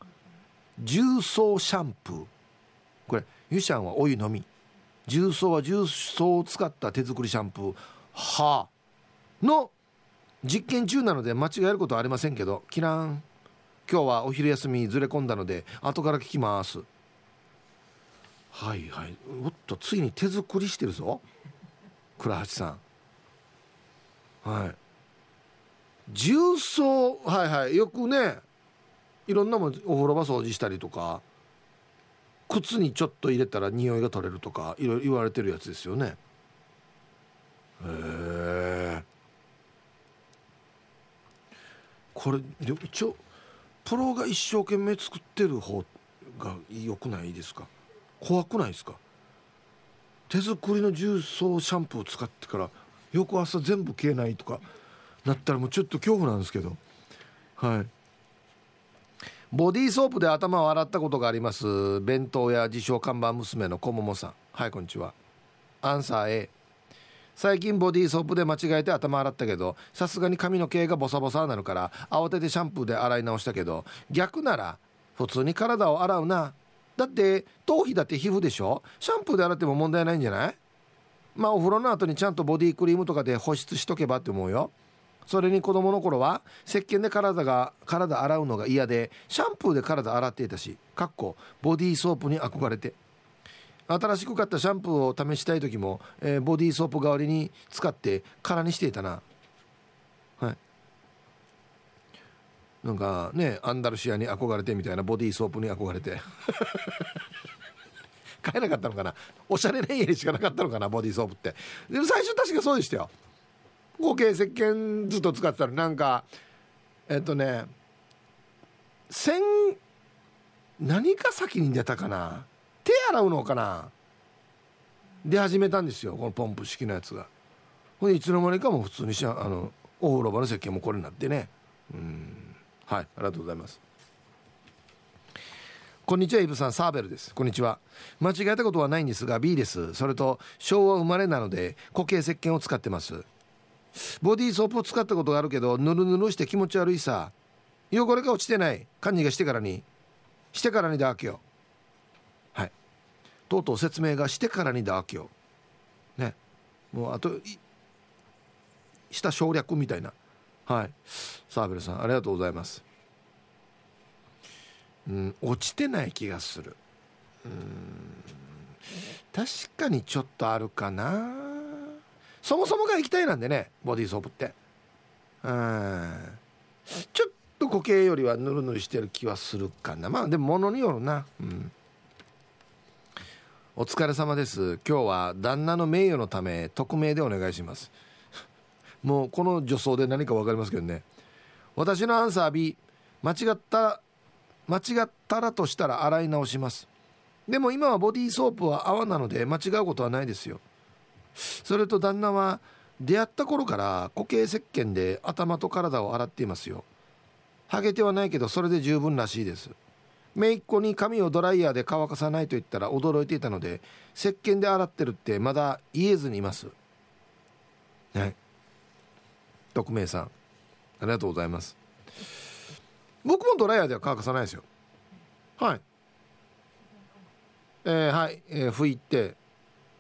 重曹シャンプー。これユシャンはお湯のみ。重曹は重曹を使った手作りシャンプー。はあ。の実験中なので間違えることはありませんけどキラン。今日はお昼休みずれ込んだので後から聞きます。はいはい。おっとついに手作りしてるぞ。倉橋さん。はい。重曹はいはい。よくねいろんなもんお風呂場掃除したりとか靴にちょっと入れたら匂いが取れるとかいろいろ言われてるやつですよね。へえこれ一応プロが一生懸命作ってる方が良くないですか？怖くないですか？手作りの重曹シャンプーを使ってから翌朝全部消えないとかなったらもうちょっと恐怖なんですけど。はい。ボディーソープで頭を洗ったことがあります弁当や自称看板娘の小桃さん。はいこんにちは。アンサー A 最近ボディーソープで間違えて頭洗ったけどさすがに髪の毛がボサボサになるから慌ててシャンプーで洗い直したけど逆なら普通に体を洗うな。だって頭皮だって皮膚でしょ？シャンプーで洗っても問題ないんじゃない？まあお風呂の後にちゃんとボディークリームとかで保湿しとけばって思うよ。それに子供の頃は石鹸で体が体洗うのが嫌でシャンプーで体洗っていたしかっこボディーソープに憧れて。新しく買ったシャンプーを試したい時も、えー、ボディーソープ代わりに使って空にしていたな。はい。なんかねアンダルシアに憧れてみたいなボディーソープに憧れて。買えなかったのかな？おしゃれな家にしかなかったのかな？ボディーソープって。でも最初確かそうでしたよ。合計石鹸ずっと使ってたらなんかえっとね線何が先に出たかな？手洗うのかな？出始めたんですよこのポンプ式のやつが。ほんでいつの間にかも普通にしあのお風呂場の石鹸もこれになってね。うん。はいありがとうございます。こんにちはイブさんサーベルです。こんにちは。間違えたことはないんですが B です。それと昭和生まれなので固形石鹸を使ってます。ボディーソープを使ったことがあるけどぬるぬるして気持ち悪いさ。汚れが落ちてない。感じがしてからに。してからにだわけよとうとう説明がしてからにだわけよね。もうあとした省略みたいな。はい。サーベルさんありがとうございます。うん落ちてない気がする。うん確かにちょっとあるかな。そもそもが液体なんでねボディーソープって。うん。ちょっと固形よりはぬるぬるしてる気はするかな。まあでもものによるな。うん。お疲れ様です。今日は旦那の名誉のため匿名でお願いします。もうこの助走で何か分かりますけどね。私のアンサー B 間違った間違ったらとしたら洗い直します。でも今はボディーソープは泡なので間違うことはないですよ。それと旦那は出会った頃から固形石鹸で頭と体を洗っていますよ。ハゲてはないけどそれで十分らしいです。姪っ子に髪をドライヤーで乾かさないと言ったら驚いていたので石鹸で洗ってるってまだ言えずにいます。はい。匿名さんありがとうございます。僕もドライヤーでは乾かさないですよ。はい。えー、はい、えー、拭いて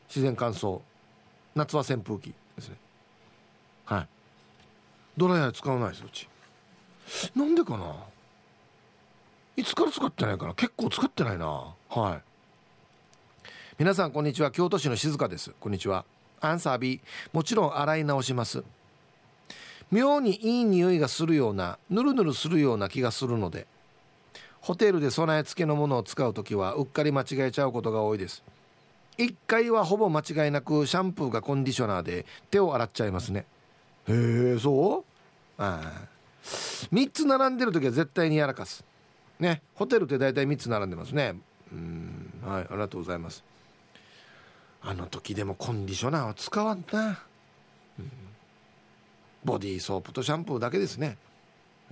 自然乾燥。夏は扇風機。ですね。はい。ドライヤー使わないですうち。なんでかな？いつから使ってないかな？結構使ってないな。はい。皆さんこんにちは。京都市の静香です。こんにちは。アンサー B もちろん洗い直します。妙にいい匂いがするようなぬるぬるするような気がするのでホテルで備え付けのものを使う時はうっかり間違えちゃうことが多いです。1回はほぼ間違いなくシャンプーがコンディショナーで手を洗っちゃいますね。へえそう？ああ。3つ並んでる時は絶対にやらかすねホテルって大体3つ並んでますね。うんはいありがとうございます。あの時でもコンディショナーは使わんな、うん。ボディーソープとシャンプーだけですね、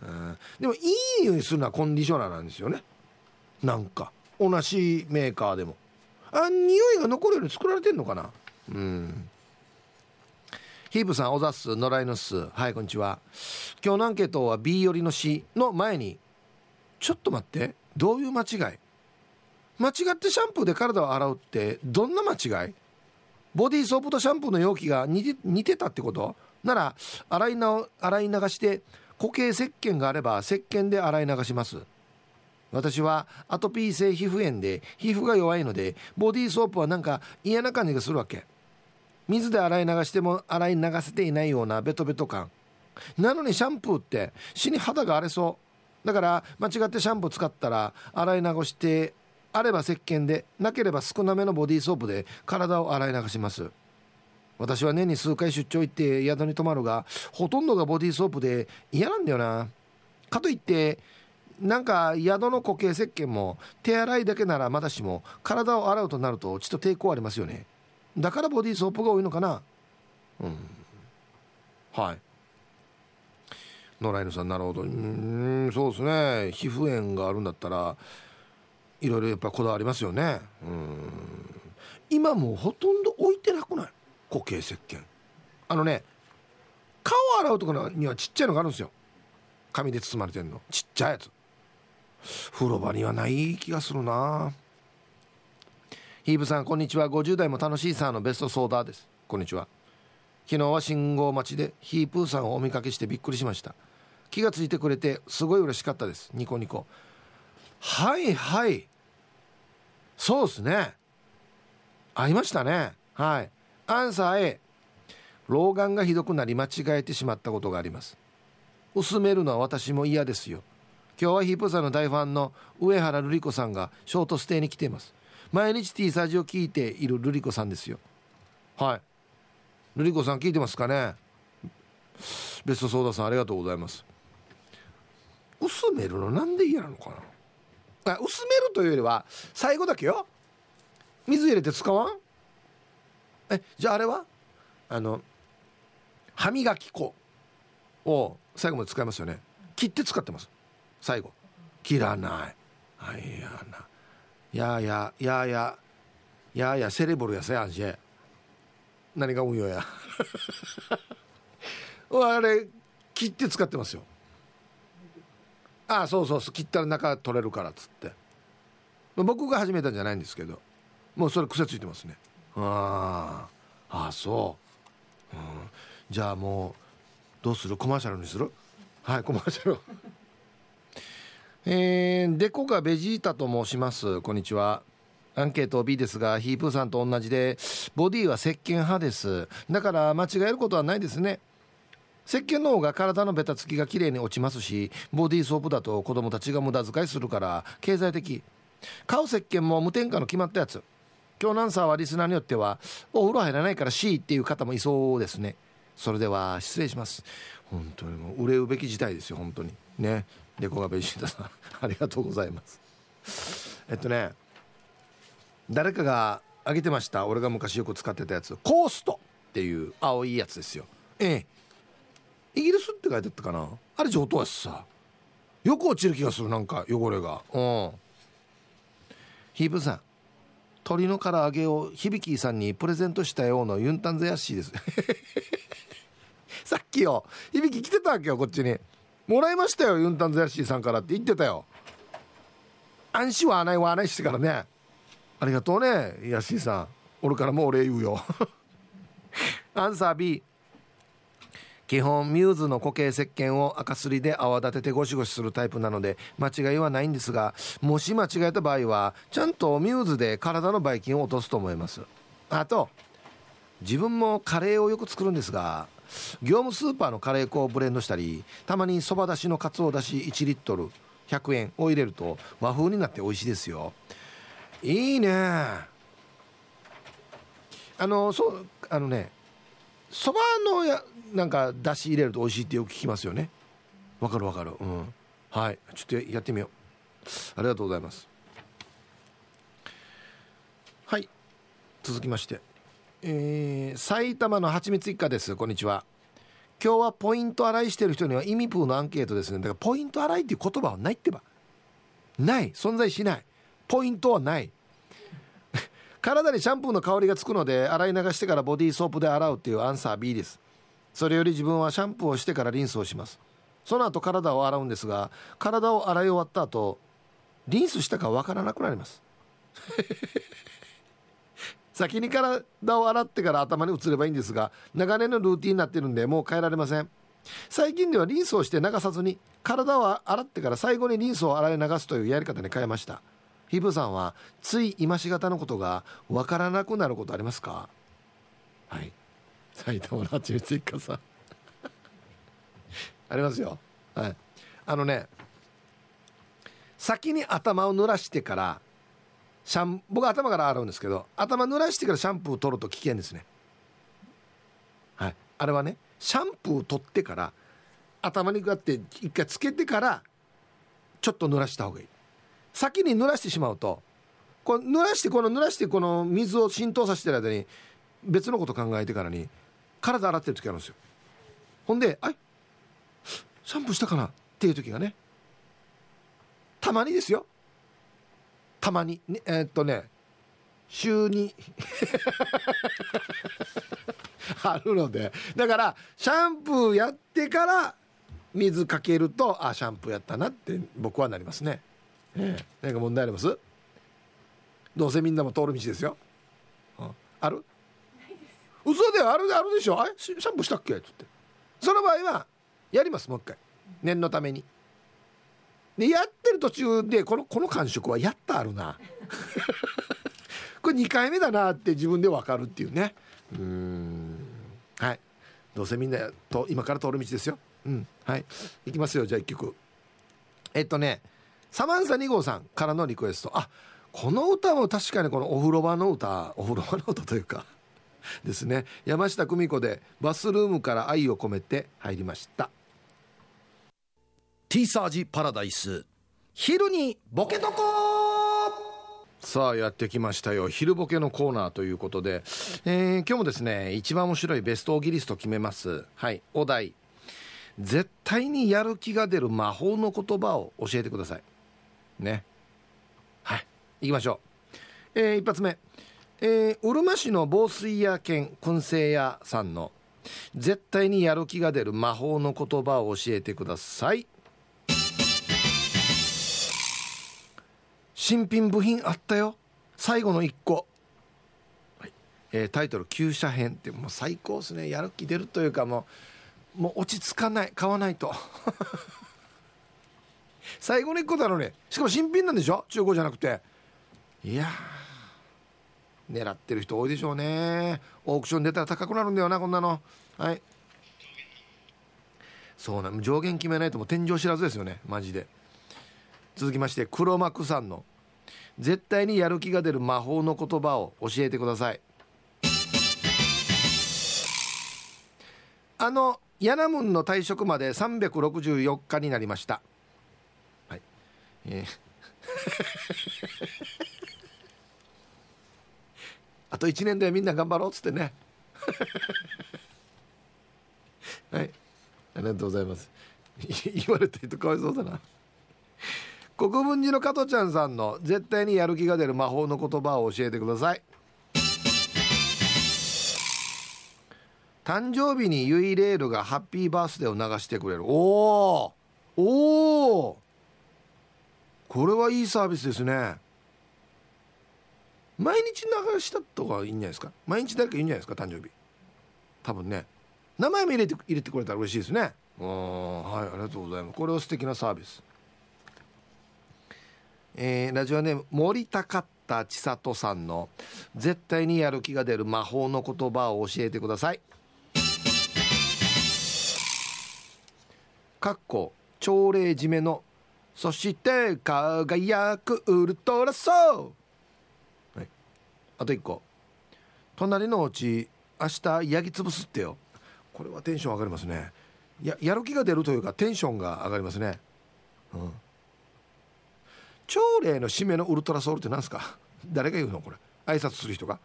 うん、でもいい匂いするのはコンディショナーなんですよね。なんか。同じメーカーでも。あ匂いが残るように作られてんのかな。うん。ヒープさんおざっす。野良犬っす。はいこんにちは。今日のアンケートは B 寄りの C の前にちょっと待って。どういう間違い？間違ってシャンプーで体を洗うってどんな間違い？ボディーソープとシャンプーの容器が似て似てたってこと？なら洗いな洗い流して固形石鹸があれば石鹸で洗い流します。私はアトピー性皮膚炎で皮膚が弱いのでボディーソープはなんか嫌な感じがするわけ。水で洗い流しても洗い流せていないようなベトベト感。なのにシャンプーって死に肌が荒れそう。だから間違ってシャンプー使ったら洗い流してあれば石鹸でなければ少なめのボディーソープで体を洗い流します。私は年に数回出張行って宿に泊まるがほとんどがボディーソープで嫌なんだよな。かといってなんか宿の固形石鹸も手洗いだけならまだしも体を洗うとなるとちょっと抵抗ありますよね。だからボディーソープが多いのかな。うん。はい。野良犬さんなるほど。うんそうですね。皮膚炎があるんだったらいろいろやっぱこだわりますよね。うん。今もうほとんど置いてなくない？固形石鹸。あのね顔洗うところにはちっちゃいのがあるんですよ。紙で包まれてんの。ちっちゃいやつ。風呂場にはない気がするな。ヒーブさんこんにちは。50代も楽しいさんのベストソーダです。こんにちは。昨日は信号待ちでヒープーさんをお見かけしてびっくりしました。気がついてくれてすごい嬉しかったです。ニコニコ。はいはい。そうですね。会いましたね。はい。アンサー A 老眼がひどくなり間違えてしまったことがあります。薄めるのは私も嫌ですよ。今日はヒープさんの大ファンの上原瑠璃子さんがショートステイに来ています。毎日 T サージを聞いている瑠璃子さんですよ。はい。瑠璃子さん聞いてますかね？ベストソーダさんありがとうございます。薄めるのなんで嫌なのかな？薄めるというよりは最後だけよ。水入れて使わん？えじゃああれは？あの歯磨き粉を最後まで使いますよね。切って使ってます。最後。切らない。あいやな。ややややややセレブルやせやんし。何が運用や。あれ切って使ってますよ。ああそうそう切ったら中取れるからっつって。僕が始めたんじゃないんですけどもうそれ癖ついてますね。ああそう、うん、じゃあもうどうする？コマーシャルにする？はいコマーシャル えー、デコがベジータと申します。こんにちは。アンケート B ですがヒープーさんと同じでボディは石鹸派です。だから間違えることはないですね。石鹸の方が体のベタつきがきれいに落ちますしボディーソープだと子供たちが無駄遣いするから経済的。買う石鹸も無添加の決まったやつ。今日のアンサーはリスナーによってはお風呂入らないから C っていう方もいそうですね。それでは失礼します。本当にもう憂うべき事態ですよ本当に。ね。デコガベシータさん ありがとうございます。えっとね誰かがあげてました俺が昔よく使ってたやつ。コーストっていう青いやつですよ。ええ。イギリスって書いてあったかな？あれ上等やしさよく落ちる気がするなんか汚れが。うん。ヒープさん鳥の唐揚げを響さんにプレゼントしたようなユンタンゼヤッシーです。さっきよ響来てたわけよこっちに。もらいましたよユンタンゼヤッシーさんからって言ってたよ。安心はあないはあないしてからね。ありがとうねヤッシーさん。俺からもお礼言うよ。アンサー B 基本ミューズの固形石鹸を赤すりで泡立ててゴシゴシするタイプなので間違いはないんですがもし間違えた場合はちゃんとミューズで体のばい菌を落とすと思います。あと自分もカレーをよく作るんですが業務スーパーのカレー粉をブレンドしたりたまにそばだしのかつおだし1リットル100円を入れると和風になって美味しいですよ。いいね。あのそうあのねそばのやなんかだし入れると美味しいってよく聞きますよね。わかるわかる。うん。はい。ちょっとやってみよう。ありがとうございます。はい。続きまして。えー、埼玉のはちみつ一家です。こんにちは。今日はポイント洗いしてる人には意味プーのアンケートですね。だからポイント洗いっていう言葉はないってば。ない。存在しない。ポイントはない。体にシャンプーの香りがつくので洗い流してからボディーソープで洗うっていうアンサー B です。それより自分はシャンプーをしてからリンスをします。その後体を洗うんですが体を洗い終わった後リンスしたかわからなくなります。先に体を洗ってから頭に移ればいいんですが長年のルーティンになってるんでもう変えられません。最近ではリンスをして流さずに体を洗ってから最後にリンスを洗い流すというやり方に変えました。ヒブさんはつい今しがたのことがわからなくなることありますか？はい。埼玉の八蜜一家さん。ありますよ。はい。あのね先に頭を濡らしてからシャン僕は頭から洗うんですけど頭濡らしてからシャンプーを取ると危険ですね。はい。あれはねシャンプーを取ってから頭にこうやって一回つけてからちょっと濡らした方がいい。先に濡らしてしまうとこう濡らしてこの濡らしてこの水を浸透させてる間に別のこと考えてからに体洗ってる時あるんですよ。ほんで「あいシャンプーしたかな?」っていう時がねたまにですよ。たまに、ね、えー、っとね週に あるので。だからシャンプーやってから水かけるとあシャンプーやったなって僕はなりますね、ええ、何か問題あります？どうせみんなも通る道ですよ、うん、ある？嘘であるあるでしょ。あれ？シャンプーしたっけ？っつって。その場合はやりますもう一回。念のために。でやってる途中でこのこの感触はやったあるな。これ2回目だなって自分で分かるっていうね。うん。はい。どうせみんなと今から通る道ですよ。うん。はい。いきますよじゃあ1曲。えっとねサマンサ2号さんからのリクエスト。あこの歌も確かにこのお風呂場の歌お風呂場の歌というか ですね。山下久美子で「バスルームから愛を込めて」入りました。ティーサージパラダイス。昼にボケとこさあやってきましたよ。昼ボケのコーナーということで、えー、今日もですね一番面白いベストオギリスト決めます。はいお題。絶対にやる気が出る魔法の言葉を教えてくださいね。はい。行きましょう、えー、一発目、えー、うるま市の防水屋兼燻製屋さんの絶対にやる気が出る魔法の言葉を教えてください。新品部品あったよ。最後の1個、はい。えー、タイトル「旧車編」ってもう最高ですね。やる気出るというかもうもう落ち着かない買わないと。最後の1個だろうね。しかも新品なんでしょ？中古じゃなくて。いや狙ってる人多いでしょうね。オークション出たら高くなるんだよなこんなの。はい。そうな上限決めないともう天井知らずですよね。マジで。続きまして黒幕さんの。絶対にやる気が出る魔法の言葉を教えてください。あのヤナムンの退職まで364日になりました。えー あと1年でみんな頑張ろうっつってね。はい。ありがとうございます。言われてるとかわいそうだな。国分寺の加トちゃんさんの絶対にやる気が出る魔法の言葉を教えてください。誕生日にユイレールがハッピーバースデーを流してくれる。おおおおこれはいいサービスですね。毎日流したとかいいんじゃないですか？毎日誰かいいんじゃないですか？誕生日。多分ね。名前も入れて入れてくれたら嬉しいですね。はいありがとうございます。これは素敵なサービス。えー、ラジオネーム森高田千里さんの絶対にやる気が出る魔法の言葉を教えてください。かっこ朝礼締めのそして輝くウルトラソウ、はい、あと一個。隣のお家明日焼き潰すってよ。これはテンション上がりますね。ややる気が出るというかテンションが上がりますね。うん。朝礼の締めのウルトラソウルって何ですか？誰が言うのこれ？挨拶する人が？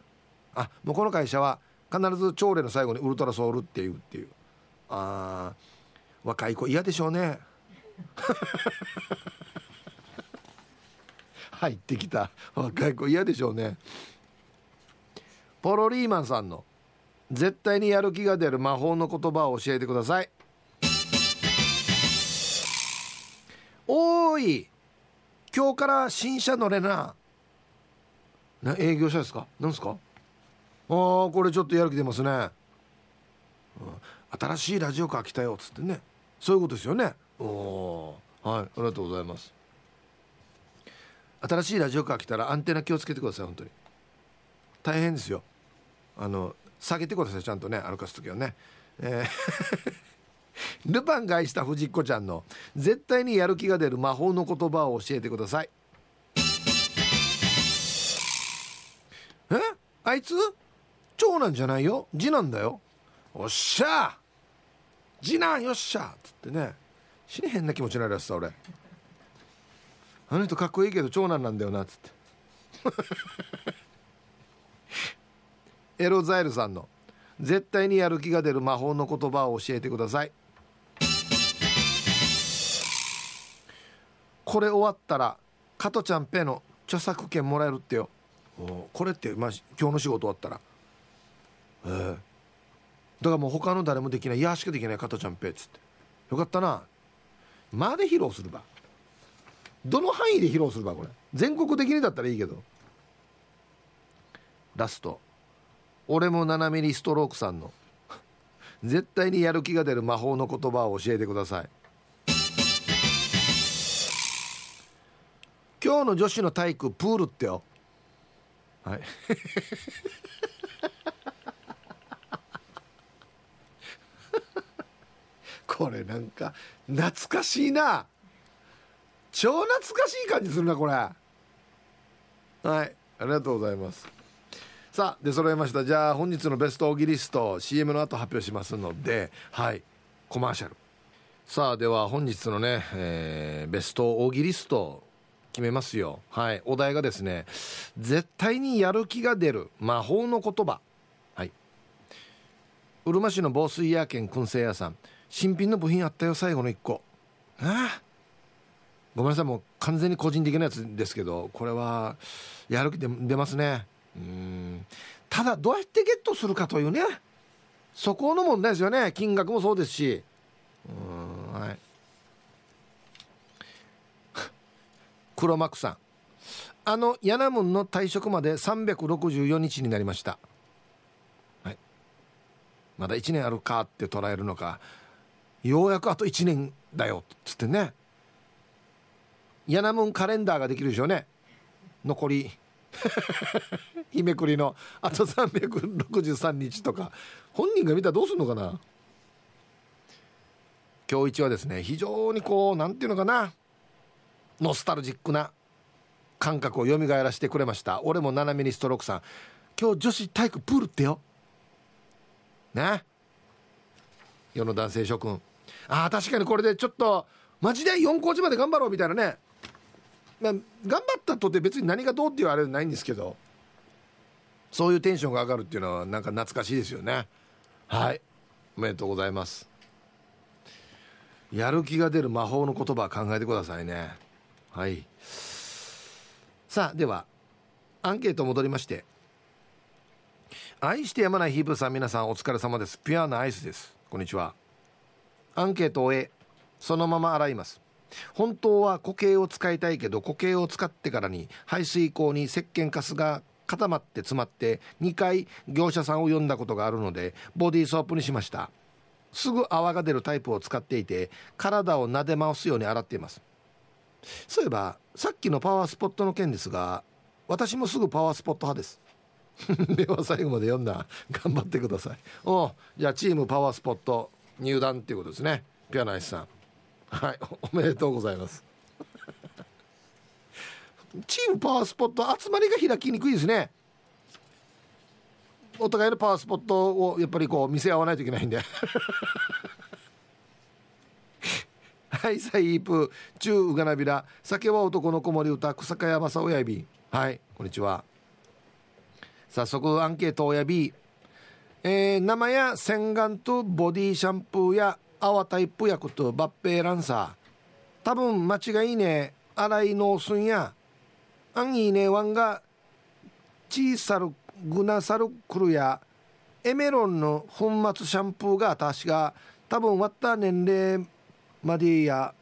あもうこの会社は必ず朝礼の最後にウルトラソウルっていうっていう。あ若い子嫌でしょうね。入ってきた。若い子嫌でしょうね。ポロリーマンさんの絶対にやる気が出る魔法の言葉を教えてください。おーい今日から新車乗れな。な営業車ですか？なんですか？ああこれちょっとやる気出ますね、うん、新しいラジオカー来たよっつってね。そういうことですよね。おはい。ありがとうございます。新しいラジオカー来たらアンテナ気をつけてください本当に。大変ですよ。あの下げてくださいちゃんとね歩かす時はね。えー。ルパンが愛した藤子ちゃんの絶対にやる気が出る魔法の言葉を教えてください。え？あいつ？長男じゃないよ。次男だよ。おっしゃ次男よっしゃっつってね。死に変な気持ちになるやつだ俺。あの人かっこいいけど長男なんだよなっつって。エロザイルさんの絶対にやる気が出る魔法の言葉を教えてください。これ終わったら加トちゃんペの著作権もらえるってよ。これって、まあ、今日の仕事終わったら。ええ。ー、だからもう他の誰もできない「いやしかできない加トちゃんペ」っつって。よかったな。まで披露するばどの範囲で披露するばこれ。全国的にだったらいいけど。ラスト。俺も7ミリストロークさんの。絶対にやる気が出る魔法の言葉を教えてください。今日の女子の体育プールってよ。はい。これなんか懐かしいな。超懐かしい感じするなこれ。はいありがとうございます。さあ出揃えました。じゃあ本日のベストオギリスト CM の後発表しますのではいコマーシャル。さあでは本日のね、えー、ベストオギリスト決めますよ。はいお題がですね絶対にやる気が出る魔法の言葉。はい。うるま市の防水屋兼燻製屋さん。新品の部品あったよ最後の1個。ああ。ごめんなさいもう完全に個人的なやつですけどこれはやる気で出ますね。うん。ただどうやってゲットするかというね。そこの問題ですよね。金額もそうですし。うんはい。黒幕さん。あのヤナムンの退職まで364日になりました。はい。まだ1年あるかって捉えるのか。ようやくあと1年だよっつってね。ヤナムンカレンダーができるでしょうね。残り 日めくりのあと363日とか。本人が見たらどうするのかな。今日一はですね非常にこう何て言うのかな。ノスタルジックな。感覚を蘇らせてくれました。俺も斜めにストロークさん。今日女子体育プールってよ。ね。世の男性諸君。ああ確かにこれでちょっとマジで4コーチまで頑張ろうみたいなね。まあ、頑張ったとって別に何がどうっていうあれはないんですけどそういうテンションが上がるっていうのはなんか懐かしいですよね。はい。おめでとうございます。やる気が出る魔法の言葉考えてくださいね。はい。さあではアンケート戻りまして。愛してやまないヒープさん皆さんお疲れ様です。ピュアなアイスです。こんにちは。アンケートを終えそのまま洗います。本当は固形を使いたいけど固形を使ってからに排水口に石鹸カスが固まって詰まって2回業者さんを呼んだことがあるのでボディーソープにしました。すぐ泡が出るタイプを使っていて体を撫で回すように洗っています。そういえばさっきのパワースポットの件ですが私もすぐパワースポット派です。では最後まで読んだ。頑張ってください。おじゃあチームパワースポット。入団っていうことですね。ピアナイスさん。はい。おめでとうございます。チームパワースポット集まりが開きにくいですね。お互いのパワースポットをやっぱりこう見せ合わないといけないんで。はい。サイープ中うがなびら酒は男の子守歌草加山さ親指。はい。こんにちは。早速アンケート親指えー、生や洗顔とボディシャンプーや泡タイプ薬と抜兵ランサー。多分間違いね洗いのすんや。あんいねワンが小さるグナサルクルや。エメロンの粉末シャンプーが確か多分割った年齢までや。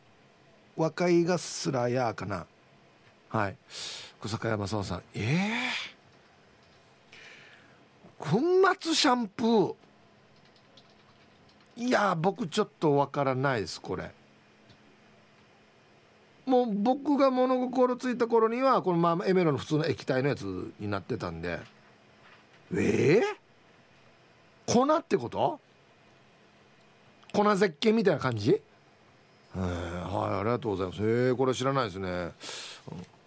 若いがすらやかな。はい。小坂山沢さん。ええー、粉末シャンプー。いや僕ちょっとわからないですこれ。もう僕が物心ついた頃にはこのままエメロの普通の液体のやつになってたんで。ええー、粉ってこと？粉絶景みたいな感じ、はいありがとうございます。えー、これ知らないですね。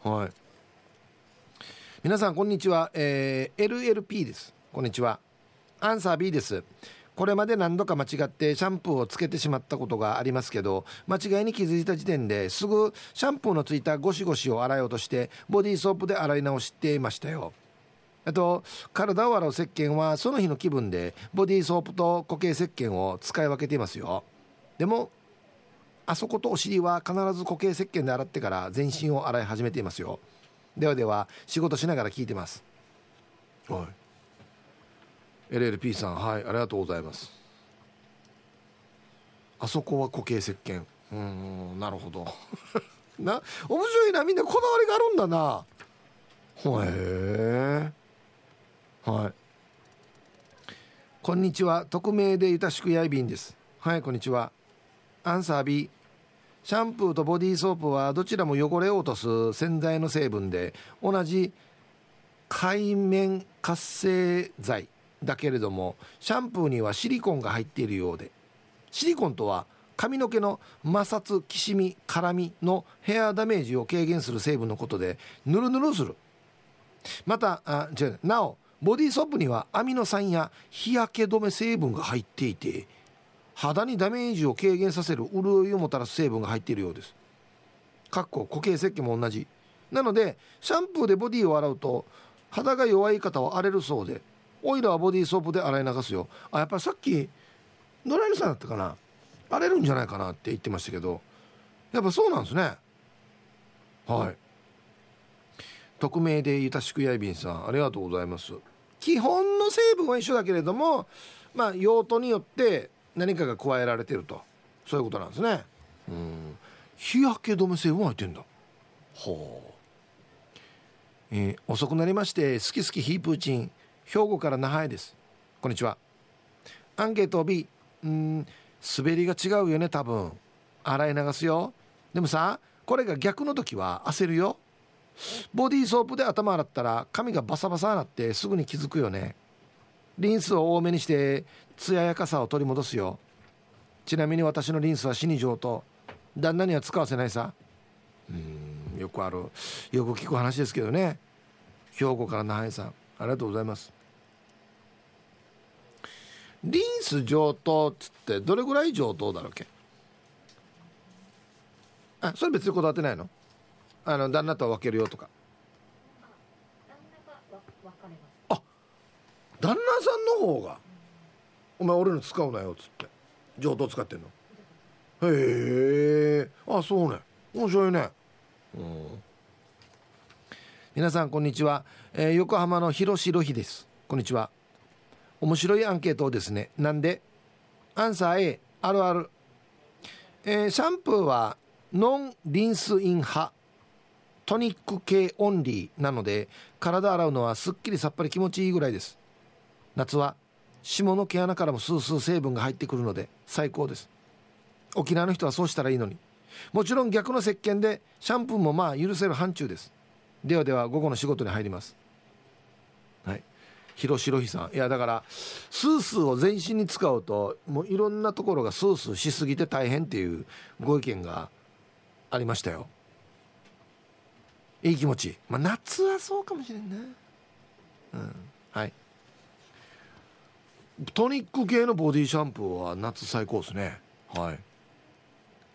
はい。皆さんこんにちは、えー、LLP です。こんにちは。アンサー B です。これまで何度か間違ってシャンプーをつけてしまったことがありますけど間違いに気づいた時点ですぐシャンプーのついたゴシゴシを洗い落としてボディーソープで洗い直していましたよ。あと体を洗う石鹸はその日の気分でボディーソープと固形石鹸を使い分けていますよ。でもあそことお尻は必ず固形石鹸で洗ってから全身を洗い始めていますよ。ではでは仕事しながら聞いてます。はい。LLP さんはいありがとうございます。あそこは固形石鹸。うんなるほど。な面白いなみんなこだわりがあるんだな。へえ。はい。こんにちは。匿名でゆたしくやいびんです。はいこんにちは。アンサー B シャンプーとボディーソープはどちらも汚れを落とす洗剤の成分で同じ海面活性剤。だけれどもシャンプーにはシリコンが入っているようでシリコンとは髪の毛の摩擦きしみ絡みのヘアダメージを軽減する成分のことでヌルヌルする。またあ違うなおボディーソープにはアミノ酸や日焼け止め成分が入っていて肌にダメージを軽減させる潤いをもたらす成分が入っているようです。かっこ固形石鹸も同じ。なのでシャンプーでボディを洗うと肌が弱い方は荒れるそうでオイルはボディーソープで洗い流すよ。あやっぱりさっき野良犬さんだったかな。荒れるんじゃないかなって言ってましたけど。やっぱそうなんですね。はい。匿名でゆたしくやいびんさんありがとうございます。基本の成分は一緒だけれどもまあ用途によって何かが加えられてると。そういうことなんですね。うん。日焼け止め成分入ってんだ。ほう。えー、遅くなりまして好き好きヒープーチン。兵庫から那覇へです。こんにちは。アンケート B うん滑りが違うよね多分。洗い流すよ。でもさこれが逆の時は焦るよ。ボディーソープで頭洗ったら髪がバサバサになってすぐに気づくよね。リンスを多めにして艶やかさを取り戻すよ。ちなみに私のリンスは死に上等。旦那には使わせないさ。うんよくあるよく聞く話ですけどね。兵庫から那覇さんありがとうございます。リンス上等っつってどれぐらい上等だろうけ？あそれ別にこだわってないの？あの旦那とは分けるよとか。あ旦那さんの方が「お前俺の使うなよ」っつって上等使ってんの？へえ。あそうね。面白いね。うん。皆さんこんにちは、えー、横浜の広ろひです。こんにちは面白いアンケートをですねなんでアンサー A あるある、えー、シャンプーはノンリンスイン派。トニック系オンリーなので体洗うのはすっきりさっぱり気持ちいいぐらいです。夏は下の毛穴からもスースー成分が入ってくるので最高です。沖縄の人はそうしたらいいのに。もちろん逆の石鹸でシャンプーもまあ許せる範疇です。ではでは午後の仕事に入ります。広ろひさん。いやだからスースーを全身に使うともういろんなところがスースーしすぎて大変っていうご意見がありましたよ。いい気持ち。まあ夏はそうかもしれんな。うん。はい。トニック系のボディシャンプーは夏最高ですね。はい。